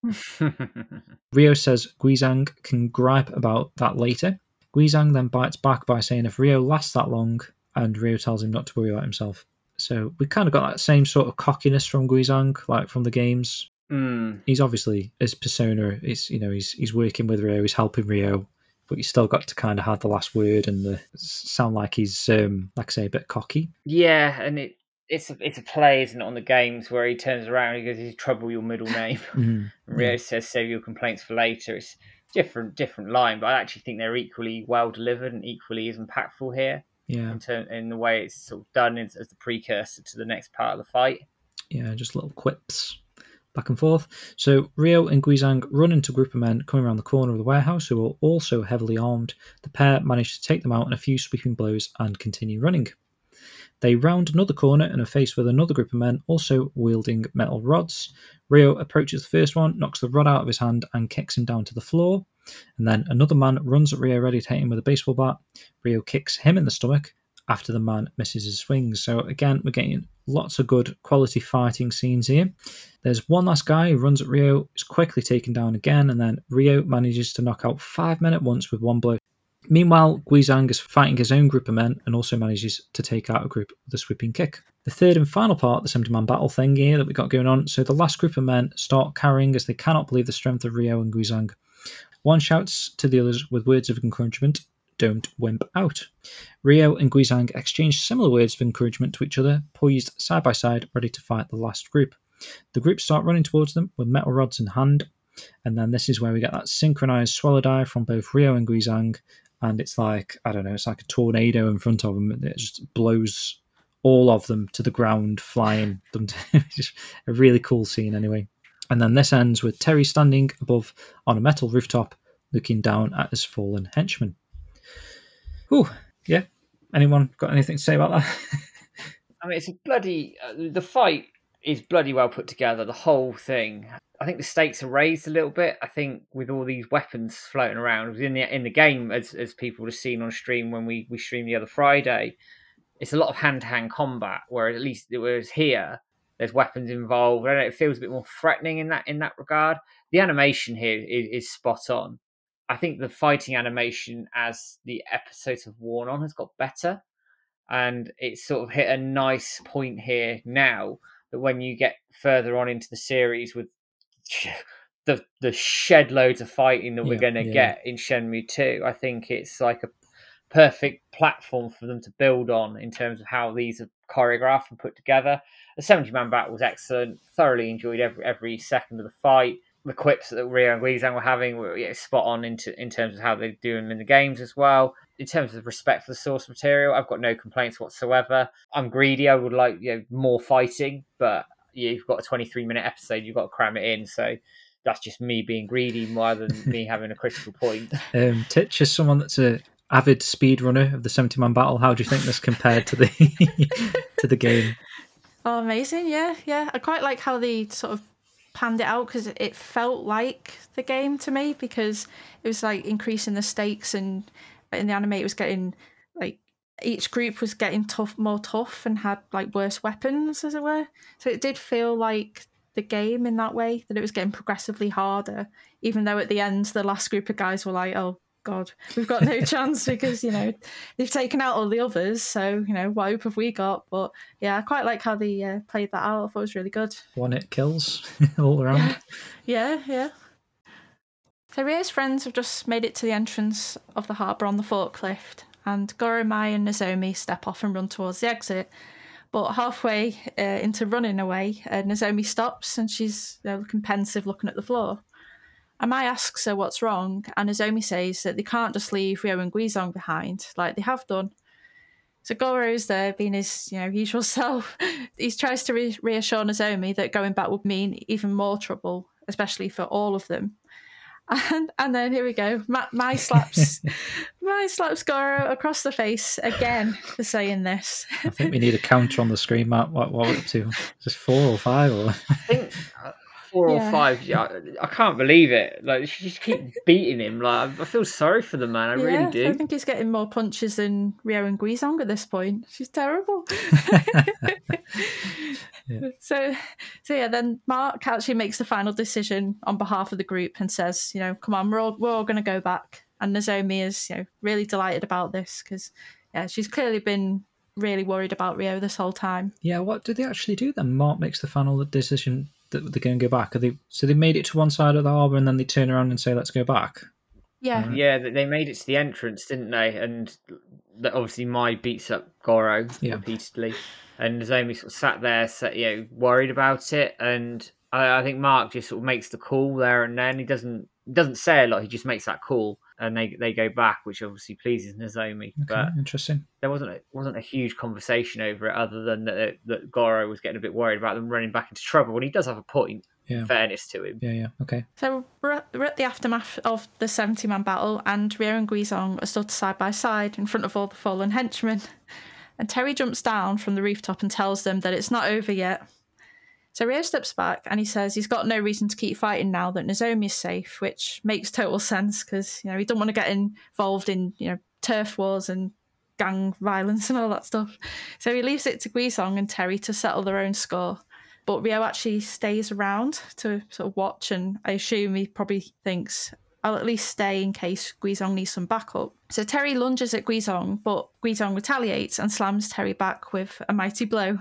Rio says Guizhang can gripe about that later. Guizhang then bites back by saying if Rio lasts that long, and Rio tells him not to worry about himself. So we kind of got that same sort of cockiness from Guizhang, like from the games. Mm, He's obviously his persona is you know he's he's working with Rio, he's helping Rio, but he's still got to kind of have the last word and the sound like he's um like I say a bit cocky. yeah, and it it's a, it's a play, isn't it, on the games where he turns around and he goes, "Is trouble your middle name?" And Rio Yeah. says, "Save your complaints for later." It's different different line, but I actually think they're equally well delivered and equally as impactful here Yeah, in term, in the way it's sort of done as, as the precursor to the next part of the fight. yeah, just little quips back and forth. So Rio and Guizhang run into a group of men coming around the corner of the warehouse who are also heavily armed. The pair manage to take them out in a few sweeping blows and continue running. They round another corner and are faced with another group of men also wielding metal rods. Rio approaches the first one, knocks the rod out of his hand, and kicks him down to the floor. And then another man runs at Rio, ready to hit him with a baseball bat. Rio kicks him in the stomach after the man misses his swings. So again, we're getting lots of good quality fighting scenes here. There's one last guy who runs at Rio, is quickly taken down again, and then Rio manages to knock out five men at once with one blow. Meanwhile, Guizhang is fighting his own group of men and also manages to take out a group with a sweeping kick. The third and final part, the 70 man battle thing here that we got going on. So the last group of men start carrying as they cannot believe the strength of Rio and Guizhang. One shouts to the others with words of encouragement don't wimp out. Rio and Guizhang exchange similar words of encouragement to each other, poised side by side, ready to fight the last group. The group start running towards them with metal rods in hand, and then this is where we get that synchronized swallow dive from both Rio and Guizhang, and it's like, I don't know, it's like a tornado in front of them, and it just blows all of them to the ground, flying them to a really cool scene anyway. And then this ends with Terry standing above on a metal rooftop, looking down at his fallen henchman. Whew, yeah. Anyone got anything to say about that? I mean, it's a bloody. Uh, the fight is bloody well put together. The whole thing. I think the stakes are raised a little bit. I think with all these weapons floating around in the in the game, as as people have seen on stream when we we streamed the other Friday, it's a lot of hand to hand combat. Whereas at least whereas here, there's weapons involved. I don't know, it feels a bit more threatening in that in that regard. The animation here is, is spot on. I think the fighting animation as the episodes have worn on has got better and it's sort of hit a nice point here now that when you get further on into the series with the the shed loads of fighting that we're Yeah, going to yeah, get in Shenmue 2, I think it's like a perfect platform for them to build on in terms of how these are choreographed and put together. The 70 man battle was excellent. Thoroughly enjoyed every every second of the fight. The quips that Rio and Guizhang were having were yeah, spot on into in terms of how they do them in the games as well. In terms of respect for the source material, I've got no complaints whatsoever. I'm greedy. I would like you know, more fighting, but you've got a 23 minute episode. You've got to cram it in. So that's just me being greedy rather than me having a critical point. Um, Titch is someone that's a avid speedrunner of the 70 man battle. How do you think this compared to the to the game? Oh, amazing! Yeah, yeah. I quite like how they sort of panned it out because it felt like the game to me because it was like increasing the stakes and in the anime it was getting like each group was getting tough, more tough, and had like worse weapons, as it were. So it did feel like the game in that way that it was getting progressively harder. Even though at the end the last group of guys were like, "Oh God, we've got no chance because you know they've taken out all the others. So you know what hope have we got?" But yeah, I quite like how they uh, played that out. I thought it was really good. One hit kills all around. Yeah, yeah. So Ryo's friends have just made it to the entrance of the harbour on the forklift, and Goro, Mai, and Nozomi step off and run towards the exit. But halfway uh, into running away, uh, Nozomi stops and she's you know, looking pensive, looking at the floor. And Mai asks her what's wrong, and Nozomi says that they can't just leave Ryo and Guizhang behind like they have done. So Goro's there, being his you know usual self. he tries to re- reassure Nozomi that going back would mean even more trouble, especially for all of them. And and then here we go. Mai, Mai slaps Mai slaps Goro across the face again for saying this. I think we need a counter on the screen, Matt. What, what we're up to? Just four or five? Or... I think four Yeah. or five. Yeah, I, I can't believe it. Like she just keep beating him. Like I feel sorry for the man. I yeah, really do. I think he's getting more punches than Rio and Guizhang at this point. She's terrible. Yeah. So, so yeah. Then Mark actually makes the final decision on behalf of the group and says, you know, come on, we're all we're all going to go back. And Nozomi is, you know, really delighted about this because, yeah, she's clearly been really worried about Rio this whole time. Yeah, what did they actually do then? Mark makes the final decision that they're going to go back. Are they so they made it to one side of the harbour and then they turn around and say, "Let's go back." Yeah, Yeah, they- they made it to the entrance, didn't they? And that obviously Mai beats up Goro Yeah. repeatedly, and Nozomi sort of sat there, sa- you know, worried about it. And I, I think Mark just sort of makes the call there and then. He doesn't doesn't say a lot. He just makes that call, and they they go back, which obviously pleases Nozomi. Okay, But interesting. there wasn't a, wasn't a huge conversation over it, other than that, that Goro was getting a bit worried about them running back into trouble. And he does have a point. Yeah. Fairness to him. Yeah, yeah. Okay. So we're at, we're at the aftermath of the 70 man battle, and Rio and Guizhang are stood side by side in front of all the fallen henchmen. And Terry jumps down from the rooftop and tells them that it's not over yet. So Rio steps back and he says he's got no reason to keep fighting now that Nozomi is safe, which makes total sense because you know he don't want to get involved in you know turf wars and gang violence and all that stuff. So he leaves it to Guizhang and Terry to settle their own score but Rio actually stays around to sort of watch, and I assume he probably thinks I'll at least stay in case Guizhang needs some backup. So Terry lunges at Guizhang, but Guizhang retaliates and slams Terry back with a mighty blow.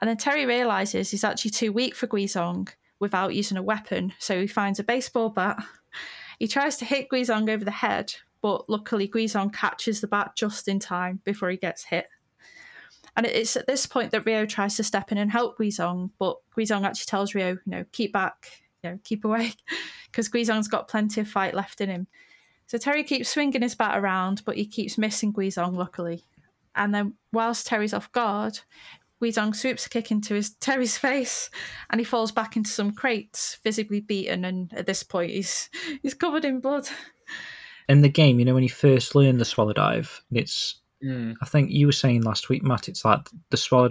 And then Terry realizes he's actually too weak for Guizhang without using a weapon, so he finds a baseball bat. He tries to hit Guizhang over the head, but luckily Guizhang catches the bat just in time before he gets hit. And it's at this point that Rio tries to step in and help Guizhang, but Guizhang actually tells Rio, you know, keep back, you know, keep away, because Guizhang's got plenty of fight left in him. So Terry keeps swinging his bat around, but he keeps missing Guizhang, luckily. And then whilst Terry's off guard, Guizhang swoops a kick into his Terry's face, and he falls back into some crates, visibly beaten. And at this point, he's he's covered in blood. In the game, you know, when you first learn the swallow dive, it's Mm. I think you were saying last week, Matt. It's like the swallow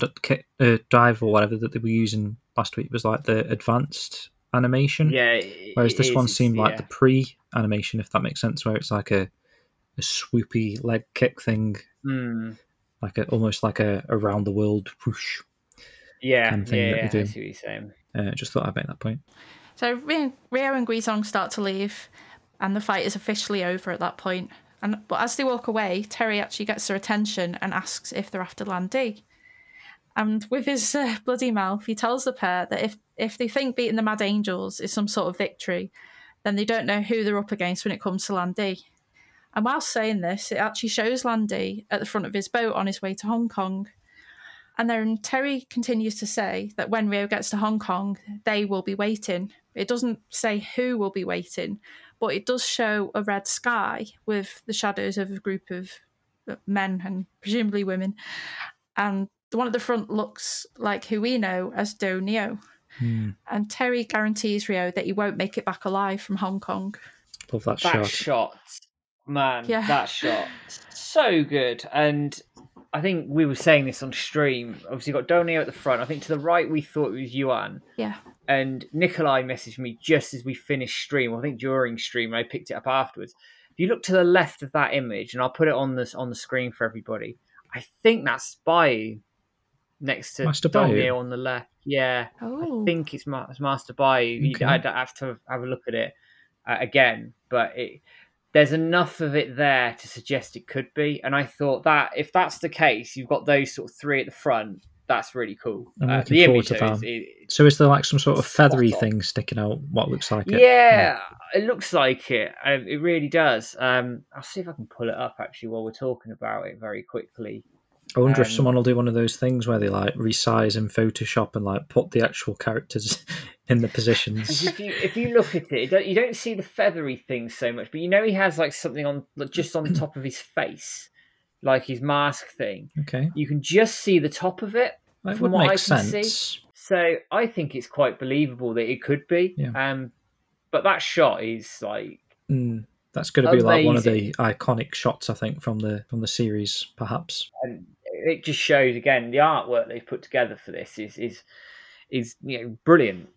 uh, dive or whatever that they were using last week was like the advanced animation. Yeah. it- Whereas it this is, one it's- seemed like the pre animation, if that makes sense, where it's like a a swoopy leg kick thing, Mm. Like a almost like a around the world whoosh. Yeah, kind of thing yeah, that they yeah, do. I see what you're saying. Uh, just thought I'd make that point. So Rio Rio and Guizhang start to leave, and the fight is officially over at that point. And but as they walk away, Terry actually gets their attention and asks if they're after Lan Di. And with his uh, bloody mouth, he tells the pair that if if they think beating the Mad Angels is some sort of victory, then they don't know who they're up against when it comes to Lan Di. And whilst saying this, it actually shows Lan Di at the front of his boat on his way to Hong Kong. And then Terry continues to say that when Rio gets to Hong Kong, they will be waiting. It doesn't say who will be waiting, but it does show a red sky with the shadows of a group of men and presumably women. And the one at the front looks like who we know as Dou Niu. Hmm. And Terry guarantees Rio that he won't make it back alive from Hong Kong. Love that, That shot. shot, man, Yeah. that shot, so good. And I think we were saying this on stream. Obviously, you've got Dou Niu at the front. I think to the right we thought it was Yuan, Yeah. and Nikolai messaged me just as we finished stream. I think during stream, I picked it up afterwards. If you look to the left of that image, and I'll put it on this on the screen for everybody. I think that's Spy next to Master Dongye Bayou? on the left. Yeah, Oh, I think it's, Ma- it's Master Bayou. Okay. I'd have to have a look at it uh, again, but it, there's enough of it there to suggest it could be. And I thought that if that's the case, you've got those sort of three at the front. That's really cool. I'm Uh, the image is, it, So is there like some sort of feathery on. thing sticking out? What looks like it? yeah, it looks like it. Um, it really does. Um, I'll see if I can pull it up actually while we're talking about it very quickly. I wonder if Um, someone will do one of those things where they like resize in Photoshop and like put the actual characters in the positions. if you if you look at it, it don't, you don't see the feathery thing so much, but you know he has like something on like, just on the top of his face, like his mask thing. Okay, You can just see the top of it. that From would what make I can see- sense. So I think it's quite believable that it could be. Yeah. Um, but that shot is like Mm, that's going to be like one of the iconic shots, I think, from the from the series, perhaps. and it just shows again the artwork they've put together for this is is is you know brilliant.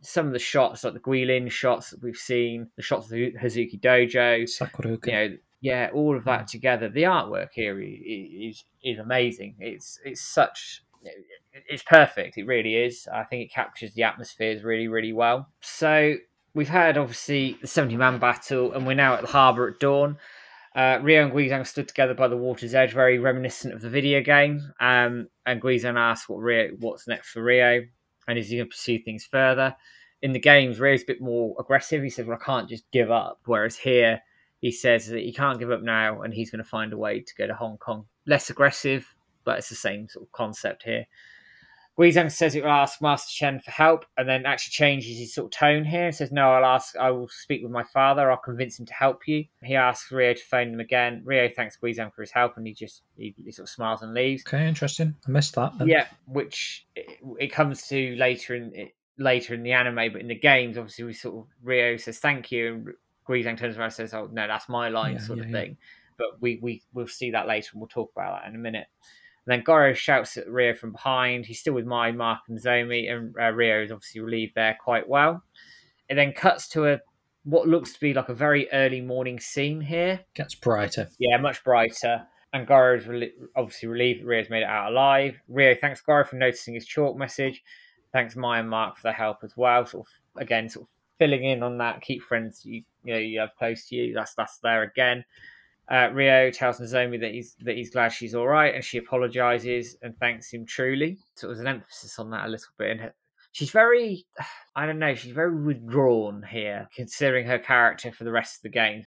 Some of the shots, like the Guilin shots that we've seen, the shots of the Hazuki Dojo, Sakuragaoka. you know, yeah, all of that mm. together. The artwork here is is amazing. It's it's such it's perfect. It really is. I think it captures the atmospheres really really well. So we've had obviously the seventy man battle, and we're now at the harbour at dawn. Uh, Rio and Guizhang stood together by the water's edge, very reminiscent of the video game. Um, and Guizhang asked what Rio, what's next for Rio, and is he going to pursue things further? In the games, Rio's a bit more aggressive. He says, "Well, I can't just give up." Whereas here, he says that he can't give up now, and he's going to find a way to go to Hong Kong. Less aggressive, but it's the same sort of concept here. Guizhang says he will ask Master Chen for help, and then actually changes his sort of tone here and says, "No, I'll ask. I will speak with my father. I'll convince him to help you." He asks Rio to phone him again. Rio thanks Guizhang for his help, and he just he, he sort of smiles and leaves. Okay, interesting. I missed that. Then. Yeah, which it, it comes to later in it, later in the anime, but in the games, obviously, we sort of Rio says thank you, and Guizhang turns around and says, "Oh no, that's my line," Yeah, sort of yeah, yeah. thing. But we we we'll see that later, and we'll talk about that in a minute. And then Goro shouts at Rio from behind. He's still with Mai, Mark, and Zomi, and uh, Rio is obviously relieved there quite well. It then cuts to a what looks to be like a very early morning scene here. Gets brighter. Yeah, much brighter. And Goro is rel- obviously relieved that Rio's made it out alive. Rio thanks Goro for noticing his chalk message. Thanks Maya and Mark for their help as well. Sort of again, sort of filling in on that. Keep friends you you know you have close to you. That's that's there again. Uh, Rio tells Nozomi that he's that he's glad she's all right, and she apologizes and thanks him truly. So there's an emphasis on that a little bit. And she's very, I don't know, she's very withdrawn here, considering her character for the rest of the game.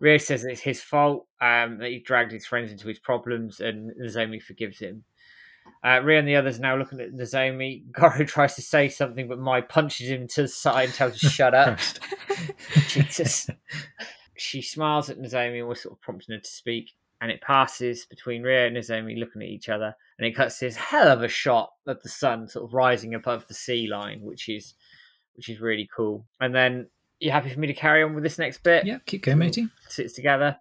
Rio says that it's his fault um, that he dragged his friends into his problems, and Nozomi forgives him. Uh, Rio and the others now looking at Nozomi. Goro tries to say something, but Mai punches him to the side and tells him to shut up. Jesus. She smiles at Nozomi and we're sort of prompting her to speak. And it passes between Rio and Nozomi looking at each other. And it cuts to this hell of a shot of the sun sort of rising above the sea line, which is which is really cool. And then you happy for me to carry on with this next bit? yeah, keep going, matey. sits together.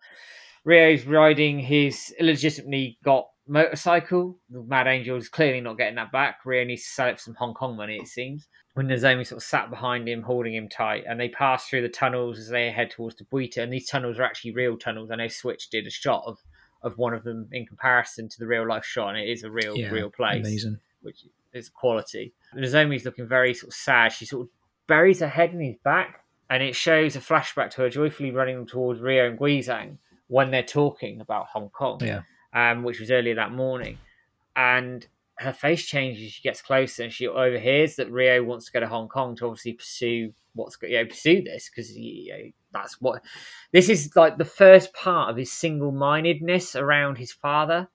Rio's riding his illegitimately got motorcycle. The Mad Angel is clearly not getting that back. Rio needs to sell it for some Hong Kong money, it seems. When Nozomi sort of sat behind him, holding him tight, and they pass through the tunnels as they head towards the Buita. And these tunnels are actually real tunnels. I know Switch did a shot of, of one of them in comparison to the real life shot, and it is a real, Yeah, real place Amazing. which is quality. Nozomi's looking very sort of sad. She sort of buries her head in his back, and it shows a flashback to her joyfully running towards Rio and Guizhang when they're talking about Hong Kong, Yeah. Um, which was earlier that morning. And her face changes. She gets closer, and she overhears that Rio wants to go to Hong Kong to obviously pursue what's you know, pursue this because you know, that's what this is like the first part of his single-mindedness around his father.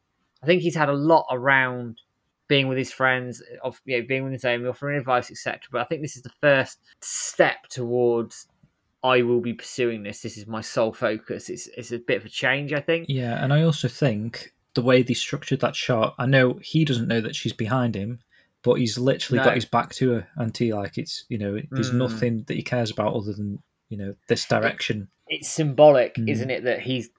I think he's had a lot around being with his friends, of you know, being with his own, offering advice, etc. But I think this is the first step towards I will be pursuing this. This is my sole focus. It's it's a bit of a change, I think. Yeah, and I also think the way they structured that shot, I know he doesn't know that she's behind him, but he's literally No. got his back to her, and he like it's you know there's Mm. nothing that he cares about other than you know this direction. It's symbolic, Mm. isn't it, that he's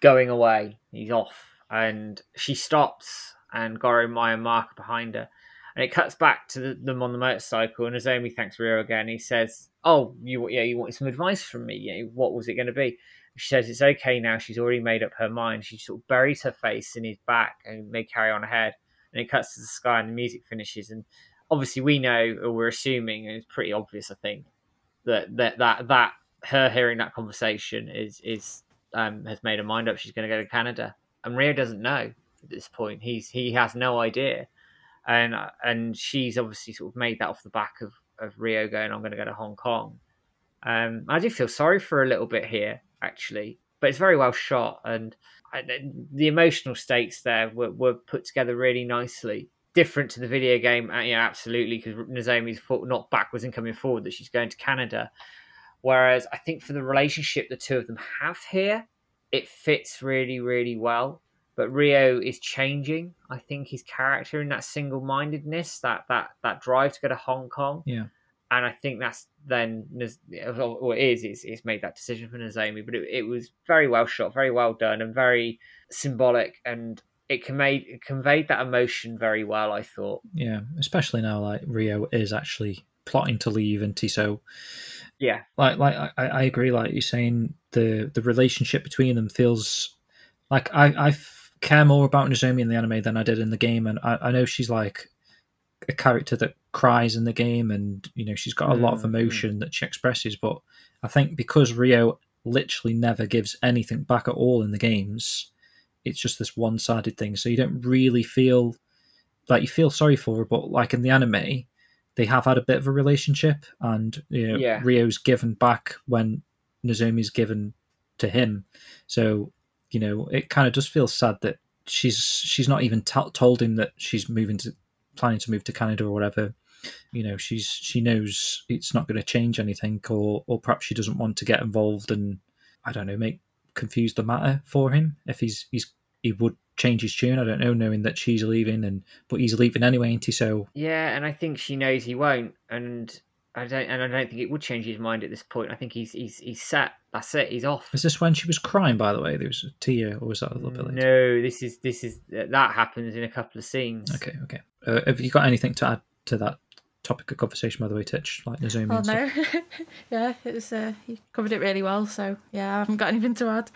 going away. He's off, and she stops, and Goro, Maya, Mark are behind her. And it cuts back to the, them on the motorcycle, and Nozomi thanks Rio again. He says, "Oh, you yeah, you wanted some advice from me. Yeah, what was it going to be?" She says it's okay now. She's already made up her mind. She sort of buries her face in his back and may carry on ahead. And it cuts to the sky and the music finishes. And obviously, we know, or we're assuming, and it's pretty obvious, I think, that that that that her hearing that conversation is is um, has made her mind up. She's going to go to Canada, and Rio doesn't know at this point. He's he has no idea, and and she's obviously sort of made that off the back of of Rio going, "I'm going to go to Hong Kong." Um, I do feel sorry for a little bit here, actually, but it's very well shot, and the emotional stakes there were, were put together really nicely. Different to the video game, uh, yeah, absolutely, because Nozomi's not backwards and coming forward that she's going to Canada. Whereas I think for the relationship the two of them have here, it fits really, really well. But Rio is changing. I think his character in that single-mindedness, that that that drive to go to Hong Kong, Yeah. and I think that's then well, it is it's, it's made that decision for Nozomi, but it, it was very well shot, very well done, and very symbolic, and it conveyed it conveyed that emotion very well. I thought. Yeah, especially now, like Rio is actually plotting to leave, and so Yeah, like like I, I agree. Like you're saying, the the relationship between them feels like I I care more about Nozomi in the anime than I did in the game, and I, I know she's like a character that cries in the game, and you know she's got a lot of Mm, emotion that she expresses. But I think because Rio literally never gives anything back at all in the games, it's just this one sided thing. So you don't really feel like you feel sorry for her, but like in the anime, they have had a bit of a relationship, and you know Yeah. Rio's given back when Nozomi's given to him. So you know it kind of just feels sad that she's she's not even t- told him that she's moving to planning to move to Canada or whatever. You know, she's she knows it's not going to change anything, or or perhaps she doesn't want to get involved and I don't know make confuse the matter for him if he's he's he would change his tune. I don't know, knowing that she's leaving and but he's leaving anyway, ain't he? So yeah, and I think she knows he won't, and I don't, and I don't think it would change his mind at this point. I think he's he's he's set. That's it. He's off. is this when she was crying? By the way, there was a tear, or was that a little bit later? No, this is this is that happens in a couple of scenes. Okay, okay. Uh, have you got anything to add to that topic of conversation? By the way, Titch, like Nozomi Oh and stuff. no, yeah, it was. Uh, you covered it really well. So yeah, I haven't got anything to add.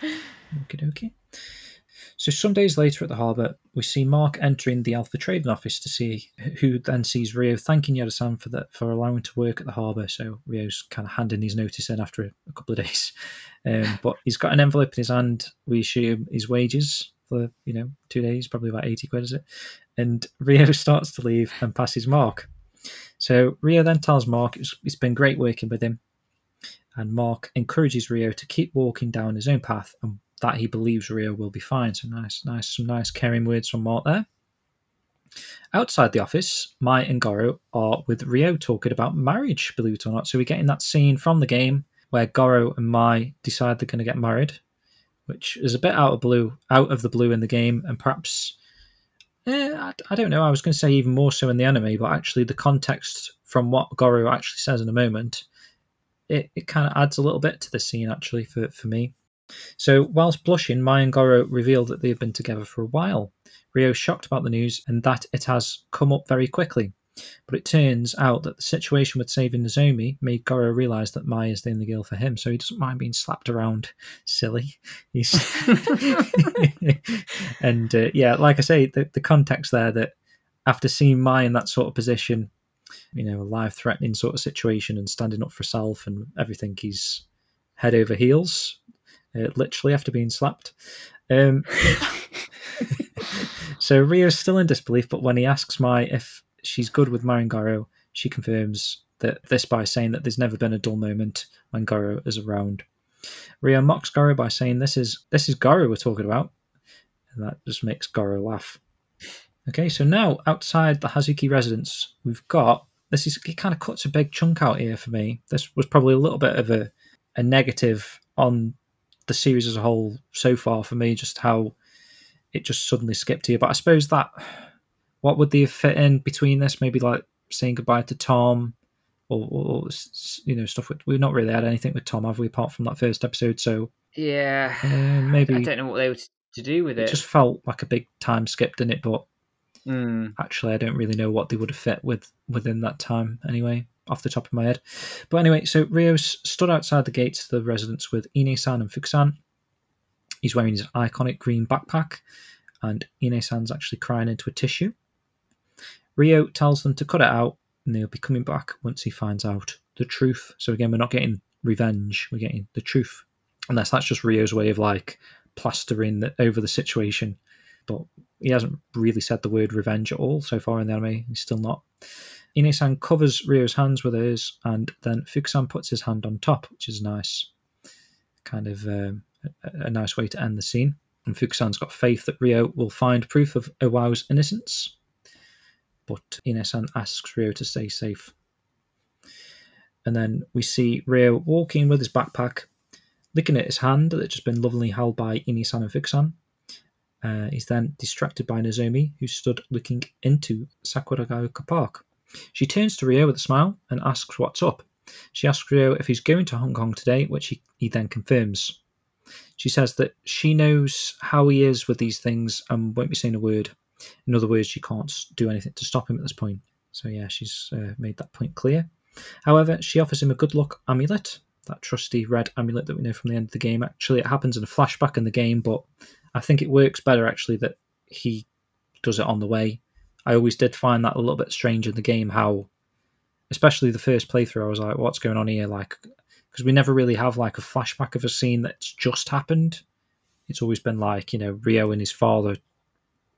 Okay, okay. So some days later at the harbour, we see Mark entering the Alpha Trading office to see who then sees Rio thanking Yoda-san for that for allowing to work at the harbour. So Rio's kind of handing his notice in after a couple of days, um, but he's got an envelope in his hand. We assume his wages for you know two days, probably about eighty quid, is it? And Rio starts to leave and passes Mark. So Rio then tells Mark it's, it's been great working with him, and Mark encourages Rio to keep walking down his own path and that he believes Rio will be fine. So nice, nice, some nice caring words from Mark there. Outside the office, Mai and Goro are with Rio talking about marriage, believe it or not. So we're getting that scene from the game where Goro and Mai decide they're going to get married, which is a bit out of blue, out of the blue in the game, and perhaps eh, I, I don't know. I was going to say even more so in the anime, but actually the context from what Goro actually says in a moment, it, it kind of adds a little bit to the scene actually for, for me. So, whilst blushing, Mai and Goro reveal that they have been together for a while. Rio is shocked about the news and that it has come up very quickly. But it turns out that the situation with saving Nozomi made Goro realise that Mai is the only girl for him, so he doesn't mind being slapped around. Silly. He's and uh, yeah, like I say, the, the context there that after seeing Mai in that sort of position, you know, a life threatening sort of situation and standing up for self and everything, he's head over heels uh, literally after being slapped. Um, so Rio's still in disbelief, but when he asks Mai if she's good with marrying Goro, she confirms that this by saying that there's never been a dull moment when Goro is around. Rio mocks Goro by saying this is this is Goro we're talking about, and that just makes Goro laugh. Okay, so now outside the Hazuki residence, we've got this is it kind of cuts a big chunk out here for me. This was probably a little bit of a, a negative on the series as a whole so far for me, just how it just suddenly skipped here. But I suppose that what would they have fit in between this? Maybe like saying goodbye to Tom, or, or you know stuff. With, we've not really had anything with Tom, have we? Apart from that first episode, so Yeah, uh, maybe I don't know what they were to do with it it. just felt like a big time skip, didn't it? But Mm. actually, I don't really know what they would have fit with within that time anyway, off the top of my head. But anyway, so Rios stood outside the gates of the residence with Ine-san and Fukusan. He's wearing his iconic green backpack, and Ine-san's actually crying into a tissue. Ryo tells them to cut it out, and they'll be coming back once he finds out the truth. So again, we're not getting revenge; we're getting the truth. Unless that's just Ryo's way of like plastering the, over the situation. But he hasn't really said the word revenge at all so far in the anime. He's still not. Ine-san covers Rio's hands with hers, and then Fukusan puts his hand on top, which is nice. Kind of um, a, a nice way to end the scene. And Fukusan's got faith that Rio will find proof of Iwao's innocence. But Ine-san asks Rio to stay safe. And then we see Rio walking with his backpack, looking at his hand that's just been lovingly held by Ine-san and Fukusan. Uh, he's then distracted by Nozomi, who stood looking into Sakuragaoka Park. She turns to Rio with a smile and asks what's up. She asks Rio if he's going to Hong Kong today, which he, he then confirms. She says that she knows how he is with these things and won't be saying a word. In other words, she can't do anything to stop him at this point. So, yeah, she's uh, made that point clear. However, she offers him a good luck amulet, that trusty red amulet that we know from the end of the game. Actually, it happens in a flashback in the game, but I think it works better actually that he does it on the way. I always did find that a little bit strange in the game how, especially the first playthrough, I was like, what's going on here? Like, because we never really have like a flashback of a scene that's just happened. It's always been like, you know, Rio and his father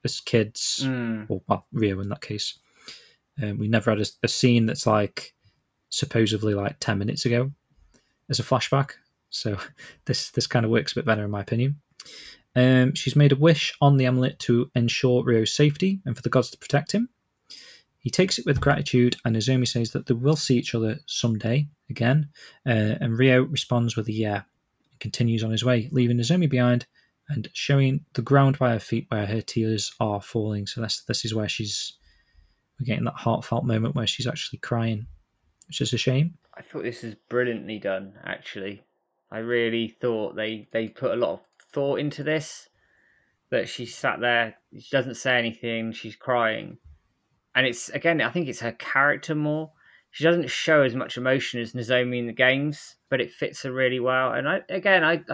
as kids, Mm. or well, Ryo in that case. Um, we never had a, a scene that's like supposedly like 10 minutes ago as a flashback. So this this kind of works a bit better in my opinion. Um, she's made a wish on the amulet to ensure Ryo's safety and for the gods to protect him. He takes it with gratitude, and Nozomi says that they will see each other someday again. Uh, and Ryo responds with a yeah and continues on his way, leaving Nozomi behind and showing the ground by her feet where her tears are falling. So this this is where she's we're getting that heartfelt moment where she's actually crying, which is a shame. I thought this was brilliantly done. Actually, I really thought they they put a lot of thought into this. That she sat there, she doesn't say anything, she's crying, and it's again, I think it's her character more. She doesn't show as much emotion as Nozomi in the games, but it fits her really well. And I again, I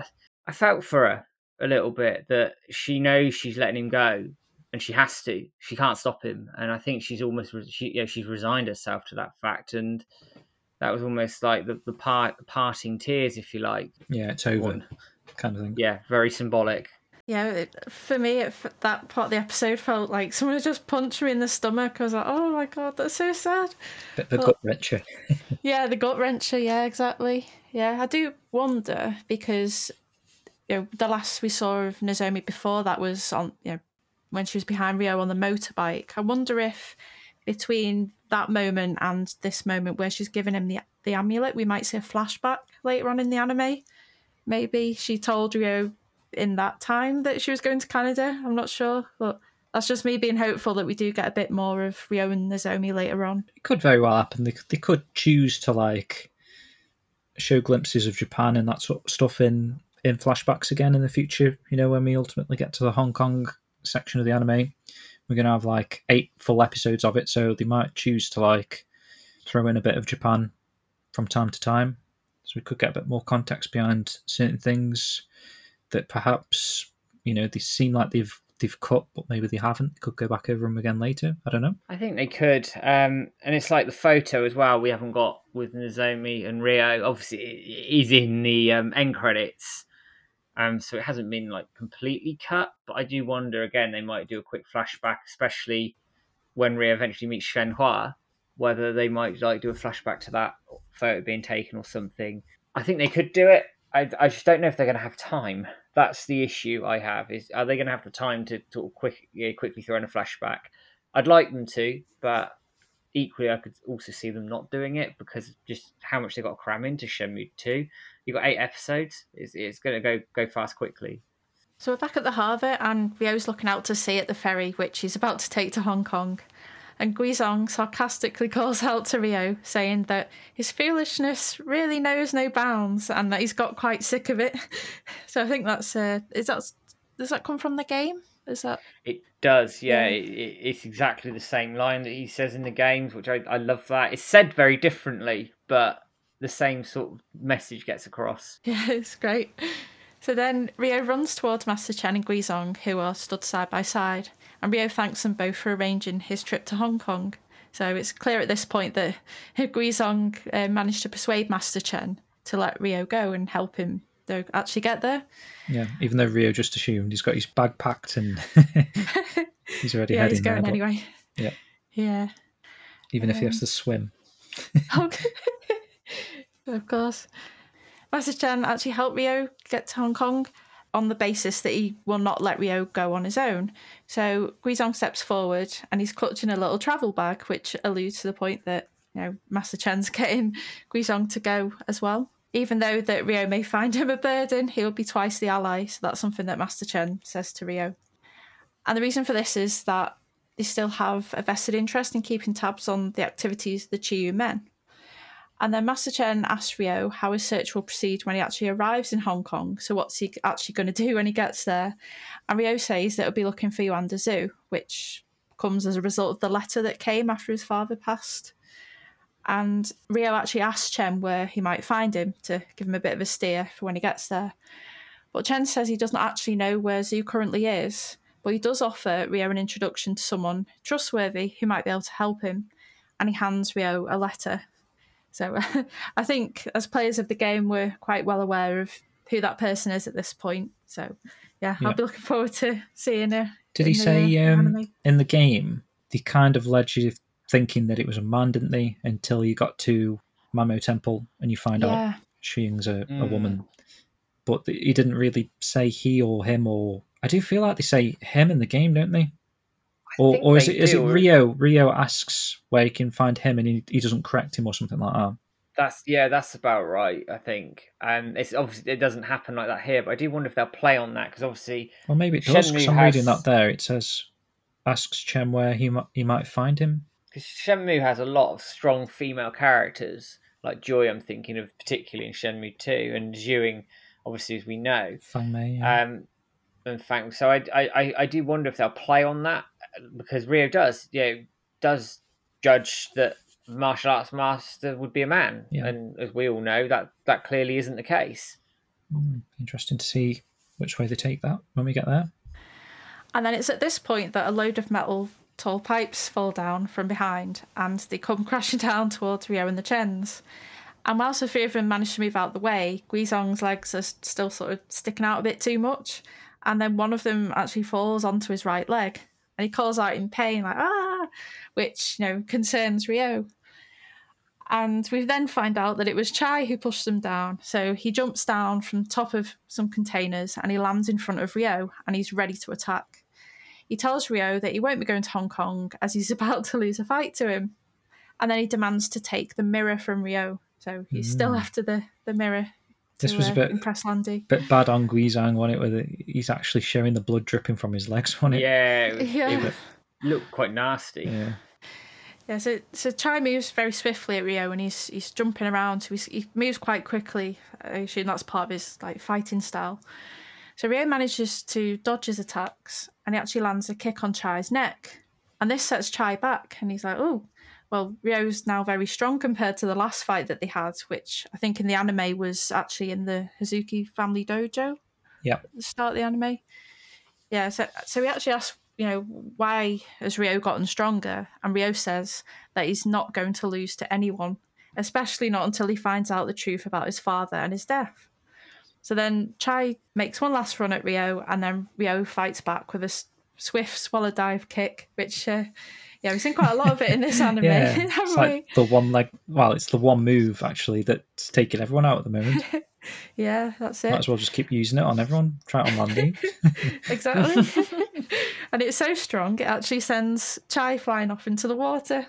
I felt for her a little bit that she knows she's letting him go, and she has to. She can't stop him, and I think she's almost she you know, she's resigned herself to that fact and that was almost like the the part parting tears, if you like. Yeah, it's over, One. Kind of thing. Yeah, very symbolic. Yeah, it, for me, it, f- that part of the episode felt like someone just punched me in the stomach. I was like, oh my god, that's so sad. Bit of a gut wrencher. Yeah, the gut wrencher. Yeah, exactly. Yeah, I do wonder because you know the last we saw of Nozomi before that was on you know when she was behind Rio on the motorbike. I wonder if between that moment and this moment where she's giving him the the amulet, we might see a flashback later on in the anime. Maybe she told Rio in that time that she was going to Canada. I'm not sure, but that's just me being hopeful that we do get a bit more of Rio and Nozomi later on. it could very well happen. They could, they could choose to like show glimpses of Japan and that sort of stuff in in flashbacks again in the future. You know, when we ultimately get to the Hong Kong section of the anime, we're gonna have like eight full episodes of it. So they might choose to like throw in a bit of Japan from time to time, so we could get a bit more context behind certain things that perhaps you know they seem like they've they've cut, but maybe they haven't. Could go back over them again later. I don't know. I think they could. Um, and it's like the photo as well we haven't got with Nozomi and Rio. Obviously, he's in the um, end credits. Um, so it hasn't been like completely cut, but I do wonder again they might do a quick flashback, especially when Rio eventually meets Shenhua, whether they might like do a flashback to that photo being taken or something. I think they could do it. I, I just don't know if they're going to have time. That's the issue I have. Is are they going to have the time to sort of quick, yeah, quickly throw in a flashback? I'd like them to, but equally, I could also see them not doing it because just how much they got to cram into Shenmue Two. You've got eight episodes. It's, it's going to go go fast quickly. So we're back at the harbour, and Rio's looking out to sea at the ferry, which he's about to take to Hong Kong. And Guizhang sarcastically calls out to Rio, saying that his foolishness really knows no bounds, and that he's got quite sick of it. So I think that's uh, is that does that come from the game? Is that It does, yeah. Yeah. It, it, it's exactly the same line that he says in the games, which I, I love that. It's said very differently, but the same sort of message gets across. yeah? It's great. So then Rio runs towards Master Chen and Guizhang, who are stood side by side, and Rio thanks them both for arranging his trip to Hong Kong. So it's clear at this point that Guizhang uh, managed to persuade Master Chen to let Rio go and help him though actually get there. Yeah, even though Rio just assumed he's got his bag packed and he's already yeah, heading he's going there. but anyway. Yeah. Yeah. Even if he Um, has to swim. Of course. Master Chen actually helped Rio get to Hong Kong on the basis that he will not let Ryo go on his own. So Guizhang steps forward and he's clutching a little travel bag, which alludes to the point that you know Master Chen's getting Guizhang to go as well. Even though that Ryo may find him a burden, he'll be twice the ally. So that's something that Master Chen says to Ryo. And the reason for this is that they still have a vested interest in keeping tabs on the activities of the Chiyoumen. And then Master Chen asks Ryo how his search will proceed when he actually arrives in Hong Kong. So, what's he actually going to do when he gets there? And Ryo says that he'll be looking for Yuanda Zhu, which comes as a result of the letter that came after his father passed. And Ryo actually asks Chen where he might find him to give him a bit of a steer for when he gets there. But Chen says he doesn't actually know where Zhu currently is, but he does offer Ryo an introduction to someone trustworthy who might be able to help him. And he hands Ryo a letter. So I think as players of the game, we're quite well aware of who that person is at this point. So yeah, Yeah. I'll be looking forward to seeing her. Did he the, say uh, um, in the game they kind of led you thinking that it was a man, didn't they? Until you got to Man Mo Temple and you find out Yeah, Xiuying's a, a Mm. woman. But he didn't really say he or him or I do feel like they say him in the game, don't they? Or, or is it is it Ryo? Ryo asks where he can find him and he, he doesn't correct him or something like that. That's yeah, that's about right. I think, and it's obviously it doesn't happen like that here, but I do wonder if they'll play on that because obviously, Well, maybe it does. 'cause Shenmue I'm reading that there. It says asks Chen where he might he might find him. because Shenmue has a lot of strong female characters, like Joy. I'm thinking of particularly in Shenmue Two, and Xiuying, obviously as we know. Fang Mei. yeah. Um, and thank so I I- I do wonder if they'll play on that because Ryo does yeah does judge that martial arts master would be a man, Yeah. and as we all know that that clearly isn't the case. Hmm, interesting to see which way they take that when we get there. and then it's at this point that a load of metal tall pipes fall down from behind, and they come crashing down towards Ryo and the Chens. And whilst the three of them manage to move out the way, Guizhang's legs are still sort of sticking out a bit too much. And then one of them actually falls onto his right leg. And he calls out in pain, like, ah, which, you know, concerns Ryo. And we then find out that it was Chai who pushed them down. So he jumps down from top of some containers and he lands in front of Ryo and he's ready to attack. He tells Ryo that he won't be going to Hong Kong as he's about to lose a fight to him. And then he demands to take the mirror from Ryo. So he's still Mm. after the, the mirror to This was a uh, bit- impress Lan Di. Bit bad on Guizhang, wasn't it? With it, he's actually showing the blood dripping from his legs, wasn't it? Yeah, it, was, Yeah. it looked quite nasty. Yeah. Yeah, so so Chai moves very swiftly at Ryo, and he's he's jumping around. So he's, he moves quite quickly. I assume that's part of his like fighting style. So Ryo manages to dodge his attacks, and he actually lands a kick on Chai's neck, and this sets Chai back. And he's like, "Oh, well, Ryo's now very strong compared to the last fight that they had, which I think in the anime was actually in the Hazuki family dojo." The start of the anime. Yeah, so so he actually asks, you know, why has Ryo gotten stronger? And Ryo says that he's not going to lose to anyone, especially not until he finds out the truth about his father and his death. So then Chai makes one last run at Ryo, and then Ryo fights back with a swift swallow dive kick, which, uh, yeah, we've seen quite a lot of it in this anime, Yeah, haven't it's we? the one leg. Well, it's the one move actually that's taking everyone out at the moment. Yeah, that's it. Might as well just keep using it on everyone. Try it on Lan Di. Exactly. and it's so strong, it actually sends Chai flying off into the water.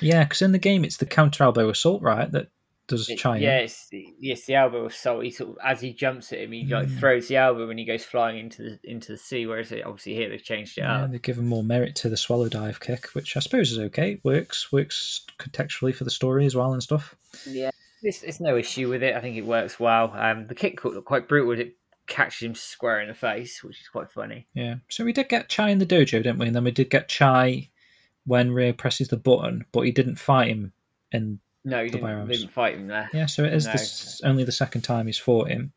yeah, because in the game it's the counter elbow assault, right? That does It- Chai. yeah, it's, yes, the elbow assault. He sort of, as he jumps at him, he like Mm. throws the elbow and he goes flying into the into the sea. Whereas it, obviously here they've changed it Yeah, up. they've given more merit to the swallow dive kick, which I suppose is okay. Works, works contextually for the story as well and stuff. Yeah, there's, there's no issue with it. I think it works well. Um, the kick looked quite brutal. It catches him square in the face, which is quite funny. Yeah. So we did get Chai in the dojo, didn't we? And then we did get Chai when Ryo presses the button, but he didn't fight him. And No, he The didn't, didn't, fight him there. yeah, so it is No. this only the second time he's fought him.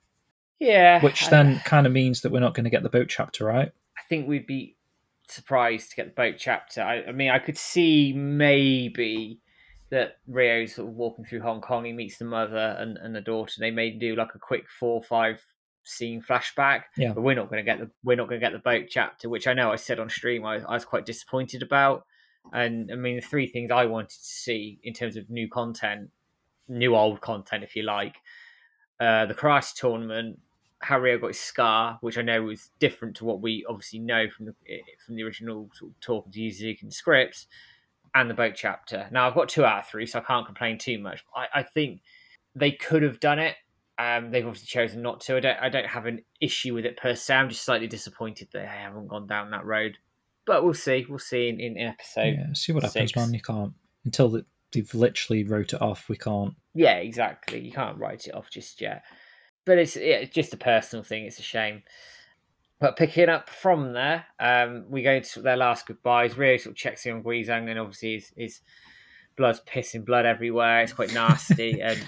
Yeah, which I- then kind of means that we're not going to get the boat chapter, right? I think we'd be surprised to get the boat chapter. I, I mean, I could see maybe that Ryo's sort of walking through Hong Kong. He meets the mother and, and the daughter. They may do like a quick four or five scene flashback. Yeah. but we're not going to get the we're not going to get the boat chapter, which I know I said on stream I, I was quite disappointed about. And I mean, the three things I wanted to see in terms of new content, new old content, if you like, uh, the karate tournament, how Ryo got his scar, which I know was different to what we obviously know from the from the original sort of talking to Yuzuki and scripts, and the boat chapter. Now I've got two out of three, so I can't complain too much. I, I think they could have done it. Um, they've obviously chosen not to. I don't, I don't have an issue with it per se. I'm just slightly disappointed that they haven't gone down that road. But we'll see. We'll see in, in, episode. yeah, see what happens, six. man. You can't until the, they've literally wrote it off. We can't. Yeah, exactly. You can't write it off just yet. But it's, yeah, it's just a personal thing. It's a shame. But picking up from there, um, we go to their last goodbyes. Ryo sort of checks in on Guizhang, and obviously his, his blood's pissing blood everywhere. It's quite nasty. and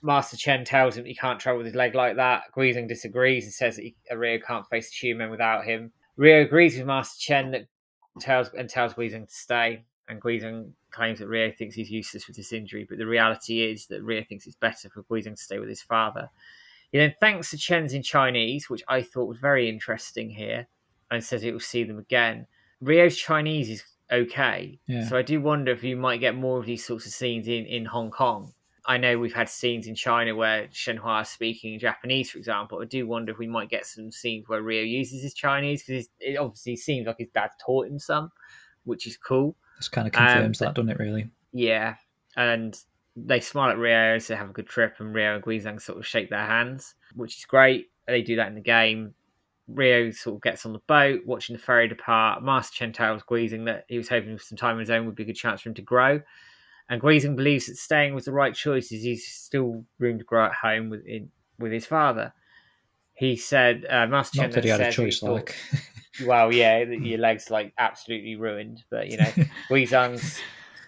Master Chen tells him he can't travel with his leg like that. Guizhang disagrees and says that he, Ryo can't face the human without him. Ryo agrees with Master Chen that tells and tells Guizhang to stay. And Guizhang claims that Ryo thinks he's useless with this injury, but the reality is that Ryo thinks it's better for Guizhang to stay with his father. He then thanks the Chens in Chinese, which I thought was very interesting here, and says it will see them again. Ryo's Chinese is okay, Yeah. so I do wonder if you might get more of these sorts of scenes in, in Hong Kong. I know we've had scenes in China where Shenhua is speaking Japanese, for example. I do wonder if we might get some scenes where Ryo uses his Chinese because it obviously seems like his dad taught him some, which is cool. This kind of Um, confirms that, doesn't it? Really? Yeah, and they smile at Ryo say have a good trip, and Ryo and Guizhang sort of shake their hands, which is great. They do that in the game. Ryo sort of gets on the boat, watching the ferry depart. Master Chen tells Guizhang that he was hoping for some time on his own would be a good chance for him to grow. And Guizhang believes that staying was the right choice as he's still room to grow at home with in, with his father. He said, uh, Master Chen Not that he had a choice, thought- like. well, yeah, your legs like absolutely ruined. But you know, Guizhang's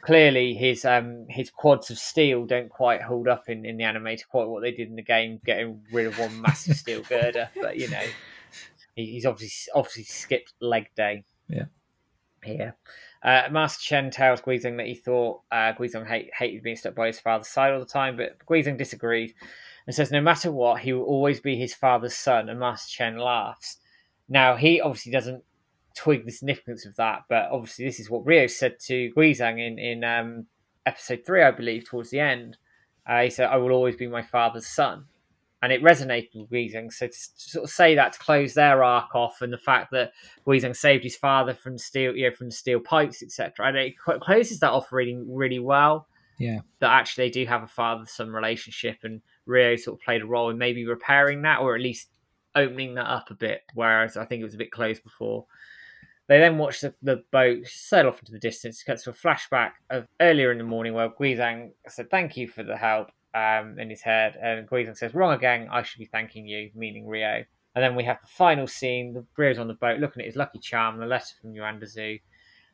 clearly his um his quads of steel don't quite hold up in, in the anime to quite what they did in the game, getting rid of one massive steel girder. But you know, he, he's obviously obviously skipped leg day. Yeah. Here. Uh, Master Chen tells Guizhang that he thought uh, Guizhang hate, hated being stuck by his father's side all the time, but Guizhang disagrees and says no matter what, he will always be his father's son, and Master Chen laughs. Now, he obviously doesn't twig the significance of that, but obviously this is what Ryo said to Guizhang in, in um, episode three, I believe, towards the end. Uh, he said, I will always be my father's son. And it resonated with Guizhang. So to, sort of say that to close their arc off and the fact that Guizhang saved his father from steel, you know, from steel pipes, etc. And it cl- closes that off really, really well. Yeah. That actually they do have a father-son relationship, and Ryo sort of played a role in maybe repairing that, or at least opening that up a bit. Whereas I think it was a bit closed before. They then watch the, the boat sail off into the distance. It cuts to a flashback of earlier in the morning where Guizhang said, Thank you for the help um, in his head. And Guizhang says, Wrong again, I should be thanking you, meaning Ryo. And then we have the final scene. The Ryo's on the boat looking at his lucky charm, the letter from Yuanda Zhu.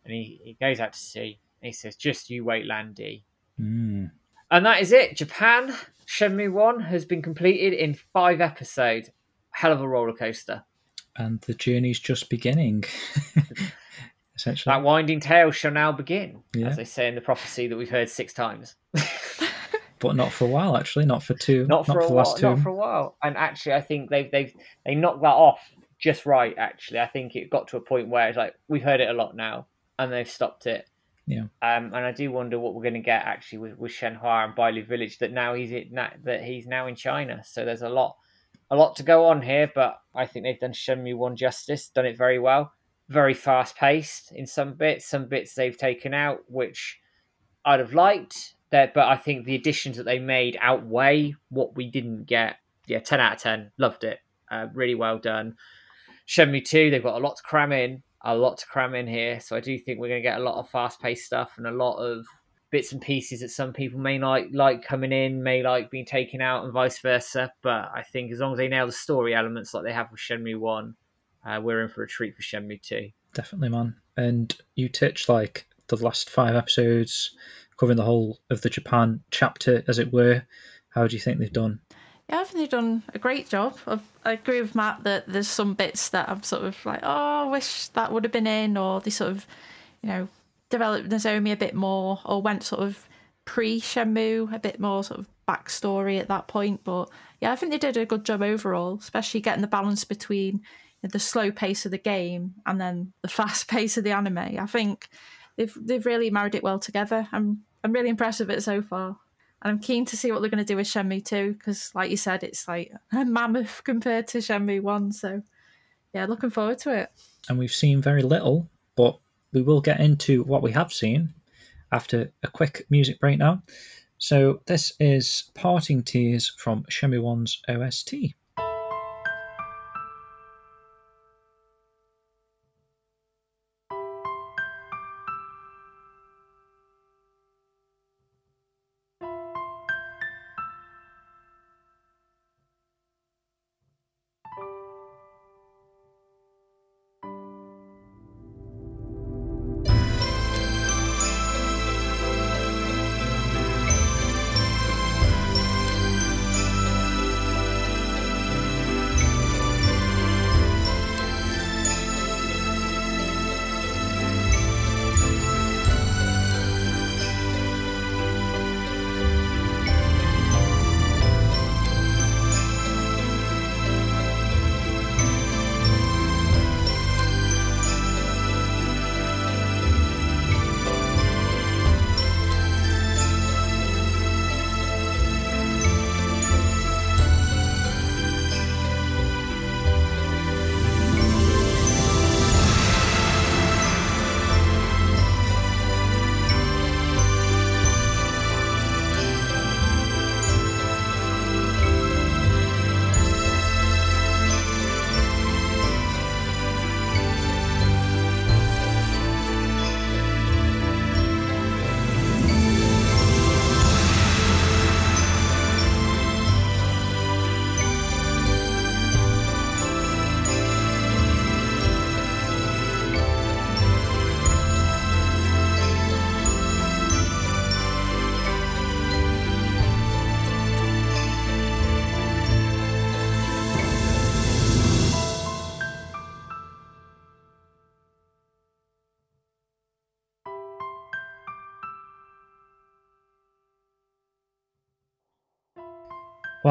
And he, he goes out to sea. And he says, Just you wait, Lan Di. Mm. And that is it. Japan, Shenmue 1 has been completed in five episodes. Hell of a roller coaster. And the journey's just beginning. Essentially. That winding tale shall now begin, Yeah. as they say in the prophecy that we've heard six times. But not for a while, actually. Not for two. not for a the while. last two. Not for a while. And actually, I think they've they've they knocked that off just right. Actually, I think it got to a point where it's like we've heard it a lot now, and they've stopped it. Yeah. Um, and I do wonder what we're going to get actually with, with Shenhua and Bailu Village. That now he's it that he's now in China. So there's a lot, a lot to go on here. But I think they've done Shenmue One justice, done it very well. Very fast paced in some bits. Some bits they've taken out, which I'd have liked. That, but I think the additions that they made outweigh what we didn't get. Yeah, ten out of ten. Loved it. Uh, really well done. Shenmue Two, they've got a lot to cram in. A lot to cram in here. So I do think we're going to get a lot of fast paced stuff and a lot of bits and pieces that some people may like like coming in, may like being taken out, and vice versa. But I think as long as they nail the story elements like they have with Shenmue One, uh, we're in for a treat for Shenmue Two. Definitely, man. And you touched like the last five episodes, covering the whole of the Japan chapter, as it were. How do you think they've done? Yeah, I think they've done a great job. I've, I agree with Matt that there's some bits that I'm sort of like, oh, I wish that would have been in, or they sort of, you know, developed Nozomi a bit more, or went sort of pre Shenmue, a bit more sort of backstory at that point. But yeah, I think they did a good job overall, especially getting the balance between the slow pace of the game and then the fast pace of the anime. I think they've they've really married it well together. I'm I'm really impressed with it so far. And I'm keen to see what they're going to do with Shenmue 2 because, like you said, it's like a mammoth compared to Shenmue 1. So, yeah, looking forward to it. And we've seen very little, but we will get into what we have seen after a quick music break now. So, this is Parting Tears from Shenmue 1's OST.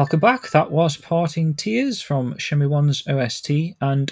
Welcome back. That was Parting Tears from Shenmue 1's OST, and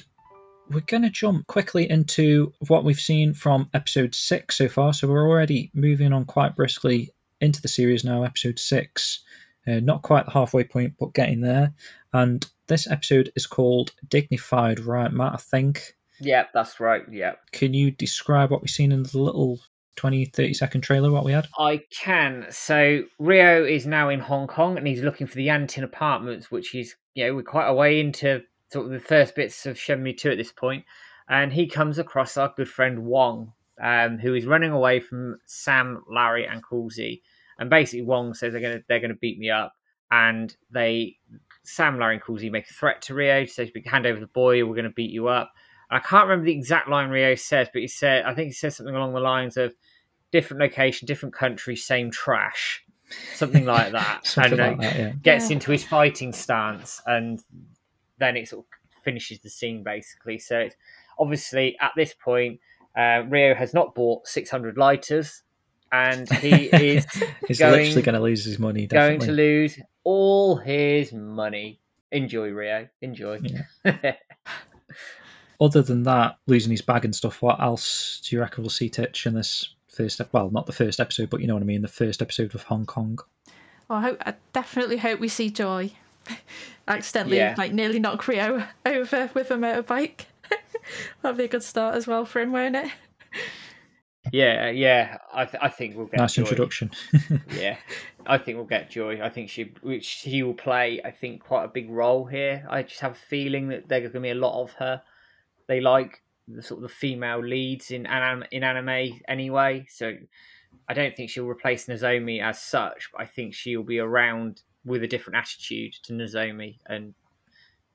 we're going to jump quickly into what we've seen from episode 6 so far. So we're already moving on quite briskly into the series now, episode 6. Uh, not quite the halfway point, but getting there. And this episode is called Dignified, right, Matt? I think. Yeah, that's right. Yeah. Can you describe what we've seen in the little 20, 30 second trailer what we had? I can. So Ryo is now in Hong Kong and he's looking for the Antin apartments, which is, you know, we're quite a way into sort of the first bits of Shenmue 2 at this point. And he comes across our good friend Wong, um, who is running away from Sam, Larry, and Coolsey. And basically Wong says they're gonna they're gonna beat me up. And they Sam, Larry, and Coolsey make a threat to Ryo, says We hand over the boy, we're gonna beat you up. I can't remember the exact line Ryo says, but he said I think he says something along the lines of different location, different country, same trash, something like that, Something and like uh, that, yeah. gets Yeah. into his fighting stance, and then it sort of finishes the scene basically. So it's obviously at this point, uh, Ryo has not bought 600 lighters, and he is He's going- literally going to lose his money, going to lose all his money. Enjoy, Ryo. Enjoy. Other than that, losing his bag and stuff, what else do you reckon we'll see Titch in this first ep- Well, not the first episode, but you know what I mean, the first episode of Hong Kong. Well, I, hope, I definitely hope we see Joy accidentally Yeah. like nearly knock Ryo over with a motorbike. That'd be a good start as well for him, won't it? yeah, yeah. I, th- I think we'll get nice Joy. introduction. yeah, I think we'll get Joy. I think she, which she will play, I think, quite a big role here. I just have a feeling that there's going to be a lot of her. They like the sort of the female leads in anim- in anime anyway, so I don't think she'll replace Nozomi as such. But I think she'll be around with a different attitude to Nozomi, and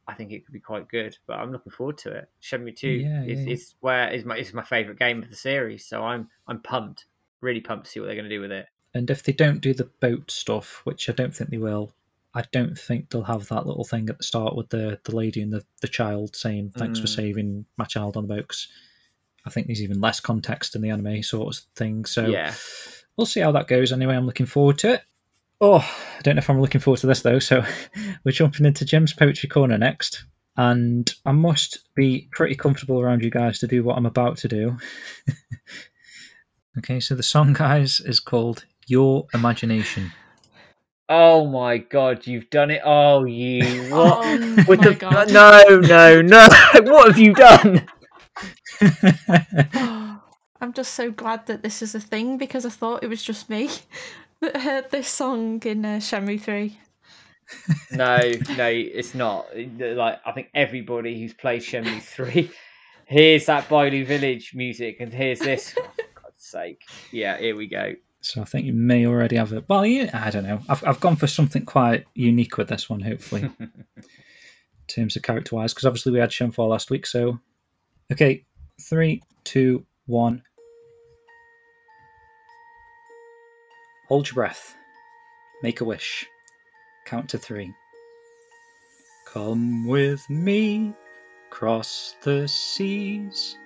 I think it could be quite good. But I'm looking forward to it. Shenmue Two Yeah, is, yeah. is where is my is my favorite game of the series, so I'm I'm pumped, really pumped to see what they're going to do with it. and if they don't do the boat stuff, which I don't think they will, I don't think they'll have that little thing at the start with the the lady and the, the child saying thanks for Mm. saving my child on the boat. 'cause I think there's even less context in the anime sort of thing. So Yeah. we'll see how that goes. Anyway, I'm looking forward to it. Oh, I don't know if I'm looking forward to this though. So we're jumping into Jim's poetry corner next, and I must be pretty comfortable around you guys to do what I'm about to do. okay, so the song, guys, is called "Your Imagination." Oh my god, you've done it. Oh, you. What? Oh With my the. God. No, no, no. what have you done? I'm just so glad that this is a thing because I thought it was just me that heard this song in uh, Shenmue 3. No, no, it's not. Like, I think everybody who's played Shenmue 3 hears that Bailu Village music and hears this. Oh, for God's sake. Yeah, here we go. So I think you may already have it. Well, yeah, I don't know. I've I've gone for something quite unique with this one, hopefully, in terms of character wise, because obviously we had Shenfall last week. So, okay, three, two, one. Hold your breath. Make a wish. Count to three. Come with me, cross the seas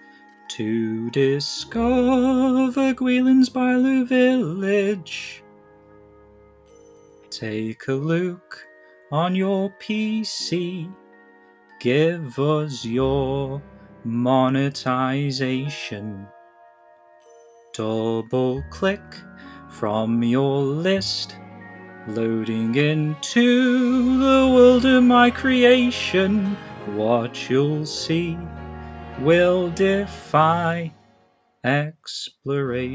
to discover Guilin's Bailu village. Take a look on your PC. Give us your monetization. Double click from your list. Loading into the world of my creation. What you'll see will defy exploration.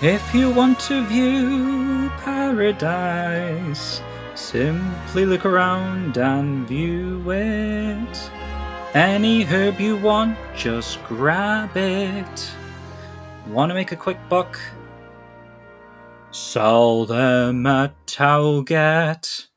If you want to view paradise, simply look around and view it. Any herb you want, just grab it. Want to make a quick buck? Sell them at Towelget.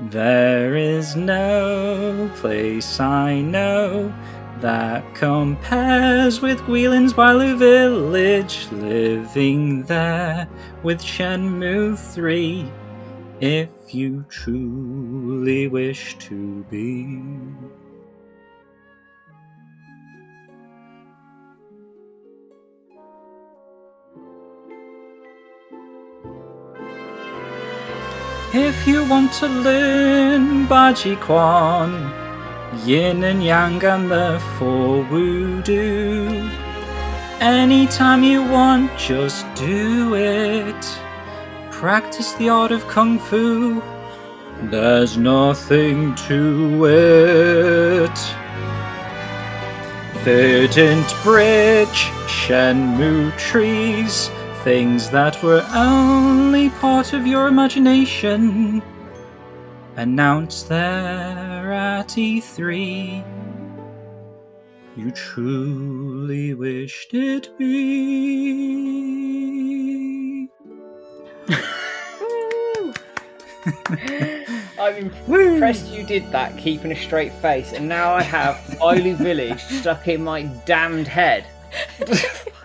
There is no place I know that compares with Guilin's Bailu village. Living there with Shenmue 3, if you truly wish to be. If you want to learn Bajiquan, Yin and Yang and the Four Voodoo, anytime you want, just do it. Practice the art of Kung Fu, there's nothing to it. Verdant Bridge, Shenmue trees, things that were only part of your imagination. Announced there at E3. You truly wished it be. I'm impressed you did that, keeping a straight face, and now I have Bailu Village stuck in my damned head.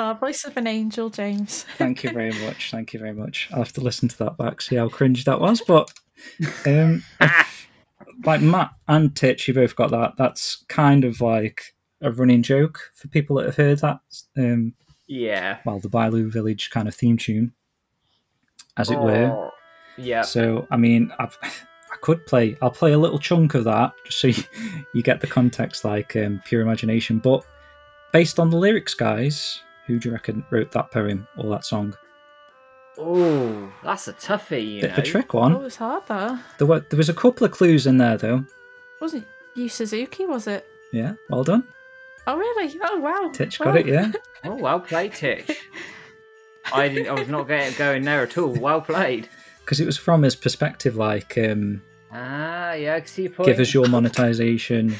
Oh, voice of an angel, James. Thank you very much. Thank you very much. I'll have to listen to that back, see how cringe that was. But um, like Matt and Titch, you both got that. That's kind of like a running joke for people that have heard that. Um, Yeah. well, the Bailu Village kind of theme tune, as it were. Oh, Yeah. So, I mean, I've, I could play. I'll play a little chunk of that just so you, you get the context, like um, pure imagination. But based on the lyrics, guys, who do you reckon wrote that poem or that song? Oh, that's a toughie, you Bit know. of a trick Oh, one. it was hard though. There were there was a couple of clues in there though. Wasn't Yu Suzuki, was it? Yeah, well done. Oh, really? Oh, wow. Titch Wow. got it. Yeah. Oh, well played, Titch. I didn't, I was not getting going there at all. Well played. because it was from his perspective, like um, Ah, yeah, I can see your point. give us your monetization,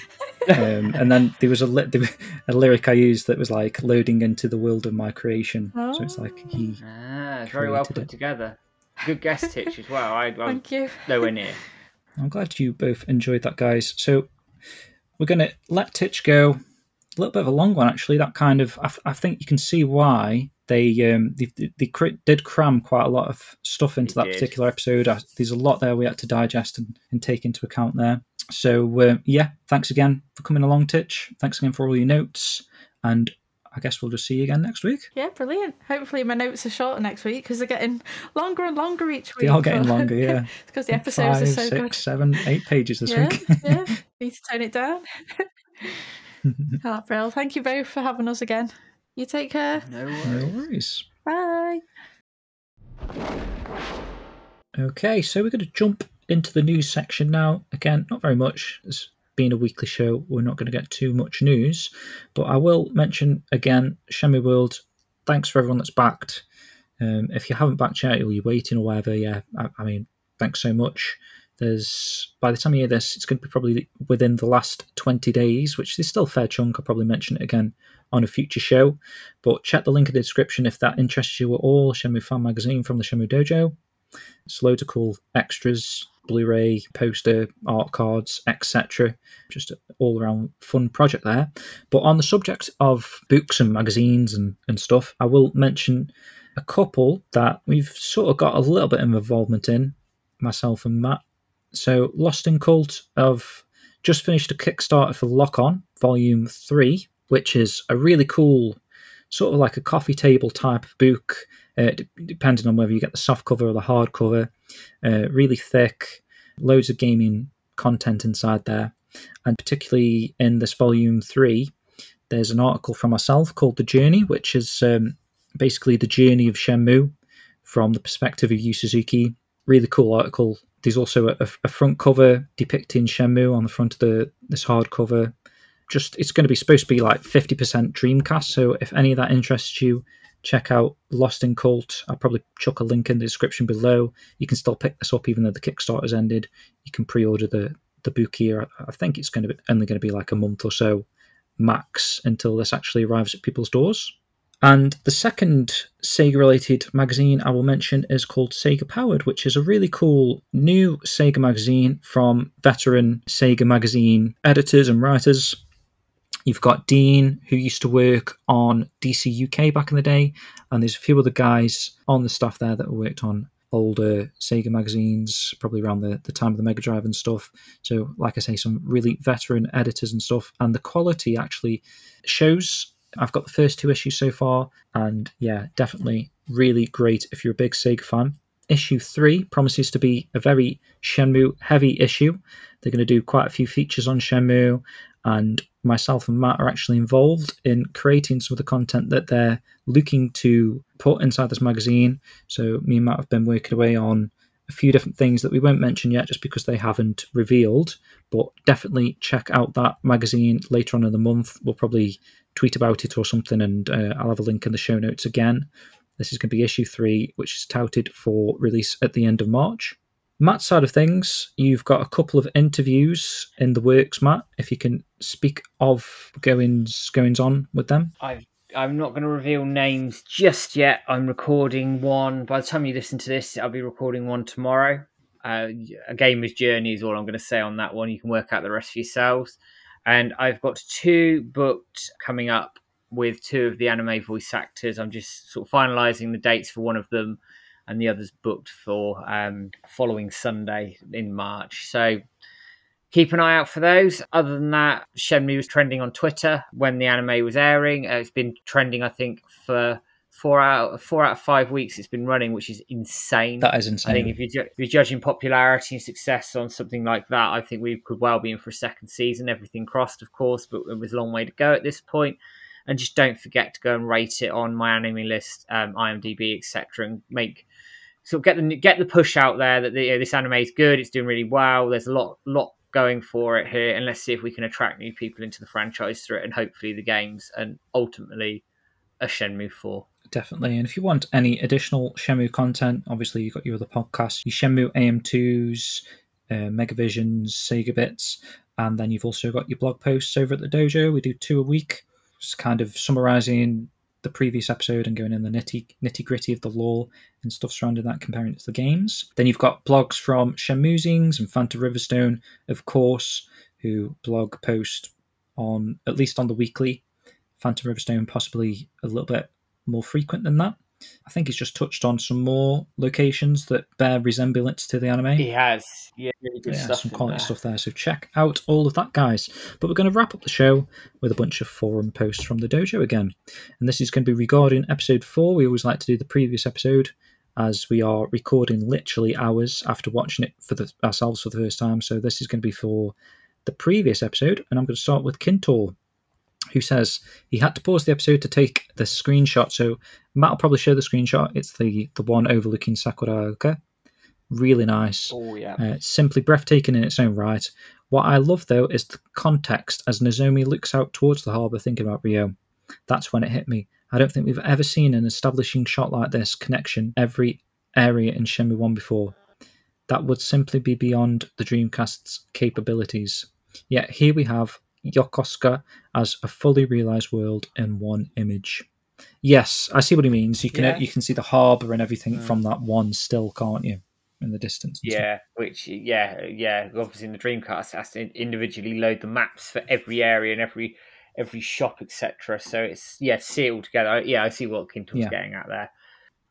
um, and then there was a li- there was a lyric I used that was like loading into the world of my creation. So it's like he. Ah, very well created put it. together. Good guess, Titch, as well. I, I was Thank you. nowhere near. I'm glad you both enjoyed that, guys. So we're gonna let Titch go, a little bit of a long one actually. That kind of I, I think you can see why they um they, they, they cr- did cram quite a lot of stuff into They that did. particular episode. I, there's a lot there we had to digest and, and take into account there. So uh, yeah, thanks again for coming along, Titch. Thanks again for all your notes, and I guess we'll just see you again next week. Yeah, brilliant. Hopefully, my notes are shorter next week because they're getting longer and longer each week. They are getting longer, yeah. because the episodes Five, are so six, good. seven, eight pages this yeah, week. yeah. Need to tone it down. oh, Brill. Thank you both for having us again. You take care. No no worries. Bye. Okay, so we're going to jump into the news section now. Again, not very much. It's been a weekly show. We're not going to get too much news, but I will mention again Shenmue World. Thanks for everyone that's backed. Um, if you haven't backed yet, or you're waiting or whatever, yeah, I, I mean, thanks so much. There's by the time you hear this, it's going to be probably within the last 20 days, which is still a fair chunk. I'll probably mention it again on a future show. But check the link in the description if that interests you at all. Shenmue Fan Magazine from the Shenmue Dojo. It's loads of cool extras, Blu-ray, poster, art cards, etc. Just an all-around fun project there. But on the subject of books and magazines and, and stuff, I will mention a couple that we've sort of got a little bit of involvement in, myself and Matt. So Lost in Cult have just finished a Kickstarter for Lock On Volume 3, which is a really cool, sort of like a coffee table type book, uh, d- depending on whether you get the soft cover or the hard cover. Uh, really thick, loads of gaming content inside there. And particularly in this Volume 3, there's an article from myself called The Journey, which is um, basically the journey of Shenmue from the perspective of Yu Suzuki. Really cool article. There's also a, a front cover depicting Shenmue on the front of the this hardcover. Just it's going to be supposed to be like 50% Dreamcast. So if any of that interests you, check out Lost in Cult. I'll probably chuck a link in the description below. You can still pick this up even though the Kickstarter's ended. You can pre-order the the book here. I think it's going to be only going to be like a month or so max until this actually arrives at people's doors. And the second Sega related magazine I will mention is called Sega Powered, which is a really cool new Sega magazine from veteran Sega magazine editors and writers. You've got Dean, who used to work on DC UK back in the day, and there's a few other guys on the staff there that worked on older Sega magazines, probably around the, the time of the Mega Drive and stuff. So, like I say, some really veteran editors and stuff, and the quality actually shows. I've got the first two issues so far, and yeah, definitely really great if you're a big Sega fan. Issue three promises to be a very Shenmue heavy issue. They're going to do quite a few features on Shenmue, and myself and Matt are actually involved in creating some of the content that they're looking to put inside this magazine. So, me and Matt have been working away on a few different things that we won't mention yet just because they haven't revealed. But definitely check out that magazine later on in the month. We'll probably tweet about it or something, and uh, I'll have a link in the show notes again. This is going to be issue three, which is touted for release at the end of March. Matt's side of things, you've got a couple of interviews in the works, Matt. If you can speak of goings goings on with them. I've I'm not going to reveal names just yet. I'm recording one. By the time you listen to this, I'll be recording one tomorrow. Uh, a gamer's journey is all I'm going to say on that one. You can work out the rest for yourselves. And I've got two booked coming up with two of the anime voice actors. I'm just sort of finalising the dates for one of them, and the others booked for um, following Sunday in March. So keep an eye out for those. Other than that, Shenmue was trending on Twitter when the anime was airing. Uh, it's been trending, I think, for four out four out of five weeks. It's been running, which is insane. That is insane. I think if you're, if you're judging popularity and success on something like that, I think we could well be in for a second season. Everything crossed, of course, but it was a long way to go at this point. And just don't forget to go and rate it on my anime list, um, IMDb, etc., and make sort of get the get the push out there that the, you know, this anime is good. It's doing really well. There's a lot lot going for it here, and let's see if we can attract new people into the franchise through it, and hopefully the games, and ultimately a Shenmue Four. Definitely. And if you want any additional Shenmue content, obviously you've got your other podcasts, your Shenmue AM2s, uh, Megavisions, Sega Bits, and then you've also got your blog posts over at the dojo. We do two a week, just kind of summarizing the previous episode and going in the nitty nitty gritty of the lore and stuff surrounding that, comparing it to the games. Then you've got blogs from Shenmusings and Phantom Riverstone, of course, who blog post on at least on the weekly Phantom Riverstone possibly a little bit more frequent than that. I think he's just touched on some more locations that bear resemblance to the anime. He has, yeah, really good yeah, stuff. some quality there. stuff there. So check out all of that, guys. But we're going to wrap up the show with a bunch of forum posts from the dojo again. And this is going to be regarding episode four. We always like to do the previous episode as we are recording literally hours after watching it for the, ourselves for the first time. So this is going to be for the previous episode. And I'm going to start with Kintor, who says he had to pause the episode to take the screenshot. So Matt will probably show the screenshot. It's the, the one overlooking Sakuragaoka. Really nice. Oh yeah, Uh, simply breathtaking in its own right. What I love, though, is the context as Nozomi looks out towards the harbour thinking about Ryo. That's when it hit me. I don't think we've ever seen an establishing shot like this connection every area in Shenmue 1 before. That would simply be beyond the Dreamcast's capabilities. Yet here we have Yokosuka as a fully realised world in one image. Yes, I see what he means. You can Yeah. you can see the harbour and everything Mm. from that one still, can't you? In the distance. yeah. Which yeah, yeah. Obviously, in the Dreamcast, it has to individually load the maps for every area and every every shop, etc. So it's yeah, see it all together. Yeah, I see what Kintor's Yeah. getting at there.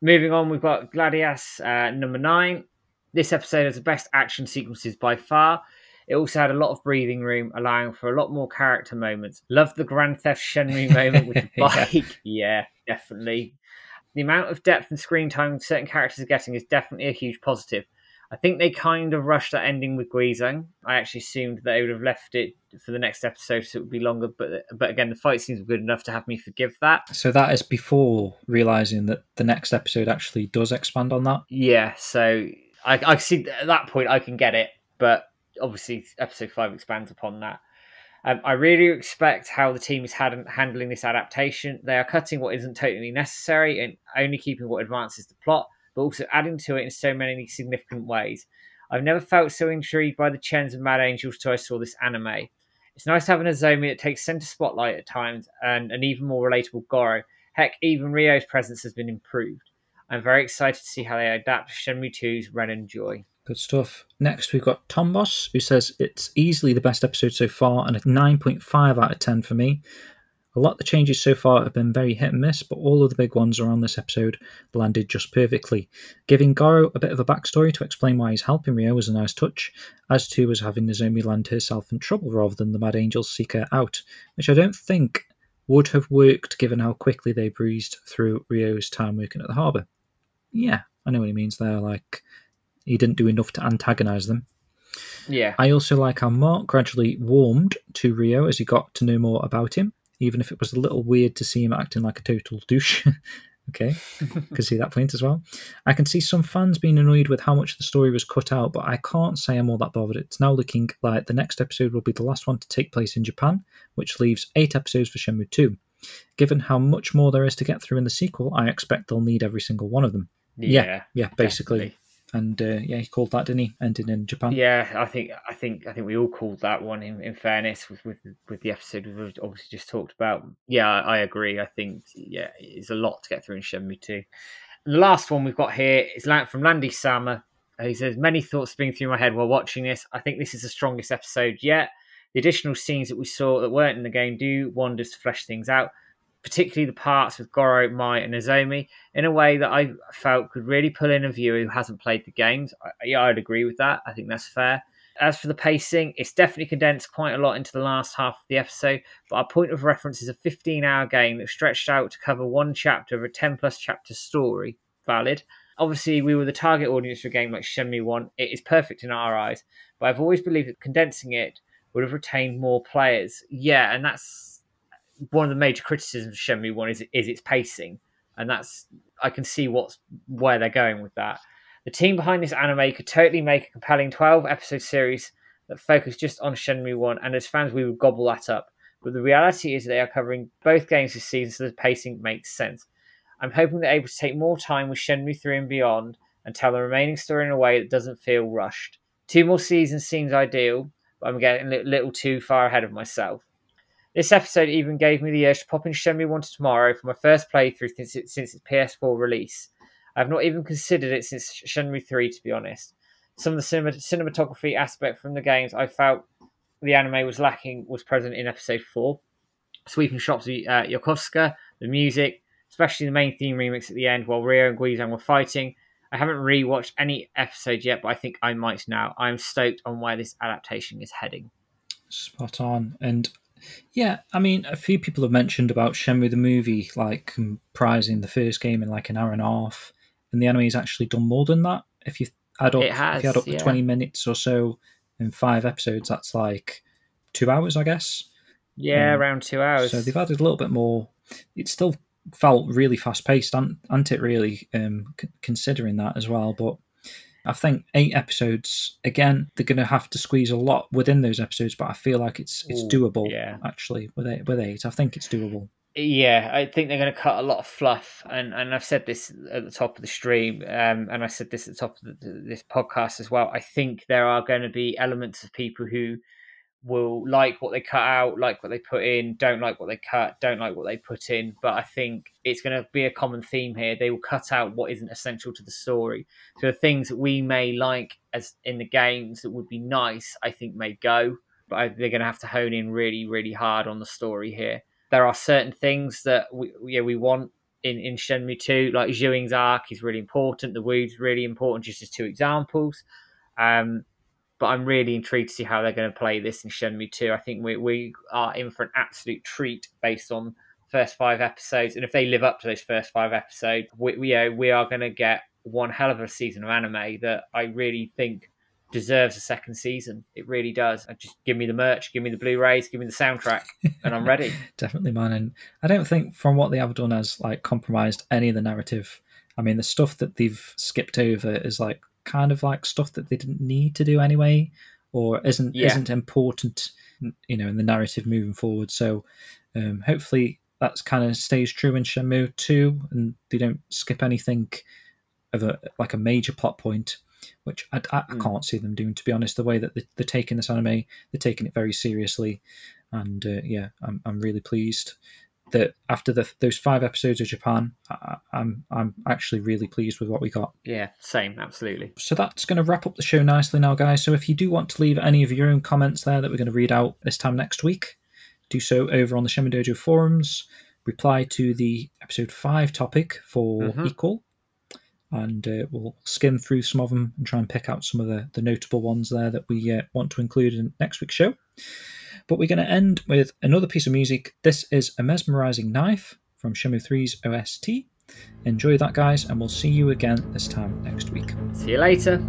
Moving on, we've got Gladius uh, number nine. This episode has the best action sequences by far. It also had a lot of breathing room, allowing for a lot more character moments. Loved the Grand Theft Shenmue moment with the bike. yeah, definitely. The amount of depth and screen time certain characters are getting is definitely a huge positive. I think they kind of rushed that ending with Guizhang. I actually assumed that they would have left it for the next episode so it would be longer, but but again, the fight scenes were good enough to have me forgive that. So that is before realizing that the next episode actually does expand on that. Yeah, so I, I see at that point I can get it, but obviously episode five expands upon that. Um, I really expect how the team is had, handling this adaptation. They are cutting what isn't totally necessary and only keeping what advances the plot, but also adding to it in so many significant ways. I've never felt so intrigued by the Chens and Mad Angels till I saw this anime. It's nice having a Zomi that takes center spotlight at times and an even more relatable Goro. Heck, even Ryo's presence has been improved. I'm very excited to see how they adapt Shenmue 2's Ren and Joy. Good stuff. Next, we've got Tombos, who says it's easily the best episode so far and a 9.5 out of 10 for me. A lot of the changes so far have been very hit and miss, but all of the big ones around this episode landed just perfectly. Giving Goro a bit of a backstory to explain why he's helping Ryo was a nice touch, as too was having Nozomi land herself in trouble rather than the Mad Angels seek her out, which I don't think would have worked given how quickly they breezed through Ryo's time working at the harbour. Yeah, I know what he means there, like he didn't do enough to antagonise them. Yeah. I also like how Mark gradually warmed to Ryo as he got to know more about him, even if it was a little weird to see him acting like a total douche. okay, can see that point as well. I can see some fans being annoyed with how much the story was cut out, but I can't say I'm all that bothered. It's now looking like the next episode will be the last one to take place in Japan, which leaves eight episodes for Shenmue 2. Given how much more there is to get through in the sequel, I expect they'll need every single one of them. Yeah. Yeah, basically. definitely. And uh, yeah, he called that, didn't he? Ending in Japan. Yeah, I think I think I think we all called that one in, in fairness with, with with the episode we've obviously just talked about. Yeah, I, agree. I think yeah, it's a lot to get through in Shenmue 2. And the last one we've got here is from Landy Sama. He says many thoughts spinning through my head while watching this. I think this is the strongest episode yet. The additional scenes that we saw that weren't in the game do wonders to flesh things out, particularly the parts with Goro, Mai, and Nozomi, in a way that I felt could really pull in a viewer who hasn't played the games. I, yeah, I'd agree with that. I think that's fair. As for the pacing, it's definitely condensed quite a lot into the last half of the episode, but our point of reference is a 15 hour game that stretched out to cover one chapter of a 10 plus chapter story. Valid. Obviously, we were the target audience for a game like Shenmue 1. It is perfect in our eyes, but I've always believed that condensing it would have retained more players. Yeah, and that's one of the major criticisms of Shenmue 1 is, is its pacing. And that's I can see what's where they're going with that. The team behind this anime could totally make a compelling 12 episode series that focused just on Shenmue 1, and as fans, we would gobble that up. But the reality is they are covering both games this season, so the pacing makes sense. I'm hoping they're able to take more time with Shenmue 3 and beyond and tell the remaining story in a way that doesn't feel rushed. Two more seasons seems ideal, but I'm getting a little too far ahead of myself. This episode even gave me the urge to pop in Shenmue 1 to tomorrow for my first playthrough since, it, since its PS4 release. I've not even considered it since Shenmue 3, to be honest. Some of the cinema, cinematography aspect from the games I felt the anime was lacking was present in episode 4. sweeping shots at uh, Yokosuka, the music, especially the main theme remix at the end while Ryo and Guizhang were fighting. I haven't rewatched any episodes yet, but I think I might now. I'm stoked on where this adaptation is heading. Spot on. And yeah, I mean, a few people have mentioned about Shenmue the movie, like comprising the first game in like an hour and a half, and the anime has actually done more than that. If you add up, has, if you add up yeah. the twenty minutes or so in five episodes, that's like two hours, I guess. Yeah, Um, around two hours. So they've added a little bit more. It still felt really fast paced, hasn't it? Really, um, c- considering that as well. But I think eight episodes again, they're going to have to squeeze a lot within those episodes. But I feel like it's it's Ooh, doable. yeah. actually, with eight, with eight, I think it's doable. Yeah, I think they're going to cut a lot of fluff, and, and I've said this at the top of the stream, um, and I said this at the top of the, this podcast as well. I think there are going to be elements of people who will like what they cut out, like what they put in, don't like what they cut, don't like what they put in. But I think it's going to be a common theme here. They will cut out what isn't essential to the story. So the things that we may like as in the games that would be nice, I think may go, but they're going to have to hone in really, really hard on the story here. There are certain things that we yeah we want in in Shenmue two, like Xiuying's arc is really important. The Wu's really important, just as two examples. Um, but I'm really intrigued to see how they're going to play this in Shenmue 2. I think we, we are in for an absolute treat based on first five episodes. And if they live up to those first five episodes, we, we, we are going to get one hell of a season of anime that I really think deserves a second season. It really does. Just give me the merch, give me the Blu-rays, give me the soundtrack, and I'm ready. Definitely, man. And I don't think from what they have done has like compromised any of the narrative. I mean, the stuff that they've skipped over is like kind of like stuff that they didn't need to do anyway, or isn't Yeah. isn't important, you know, in the narrative moving forward. So um, hopefully that's kind of stays true in Shenmue two, and they don't skip anything of a like a major plot point, which I, I, I Mm. can't see them doing. To be honest, the way that they, they're taking this anime, they're taking it very seriously, and uh, yeah, I'm I'm really pleased that after the, those five episodes of Japan, I, I'm I'm actually really pleased with what we got. Yeah, same, absolutely. So that's going to wrap up the show nicely now, guys. So if you do want to leave any of your own comments there that we're going to read out this time next week, do so over on the Shenmue Dojo forums. Reply to the episode five topic for Mhm. equal, and uh, we'll skim through some of them and try and pick out some of the, the notable ones there that we uh, want to include in next week's show. But we're going to end with another piece of music. This is A Mesmerizing Knife from Shenmue 3's OST. Enjoy that, guys, and we'll see you again this time next week. See you later.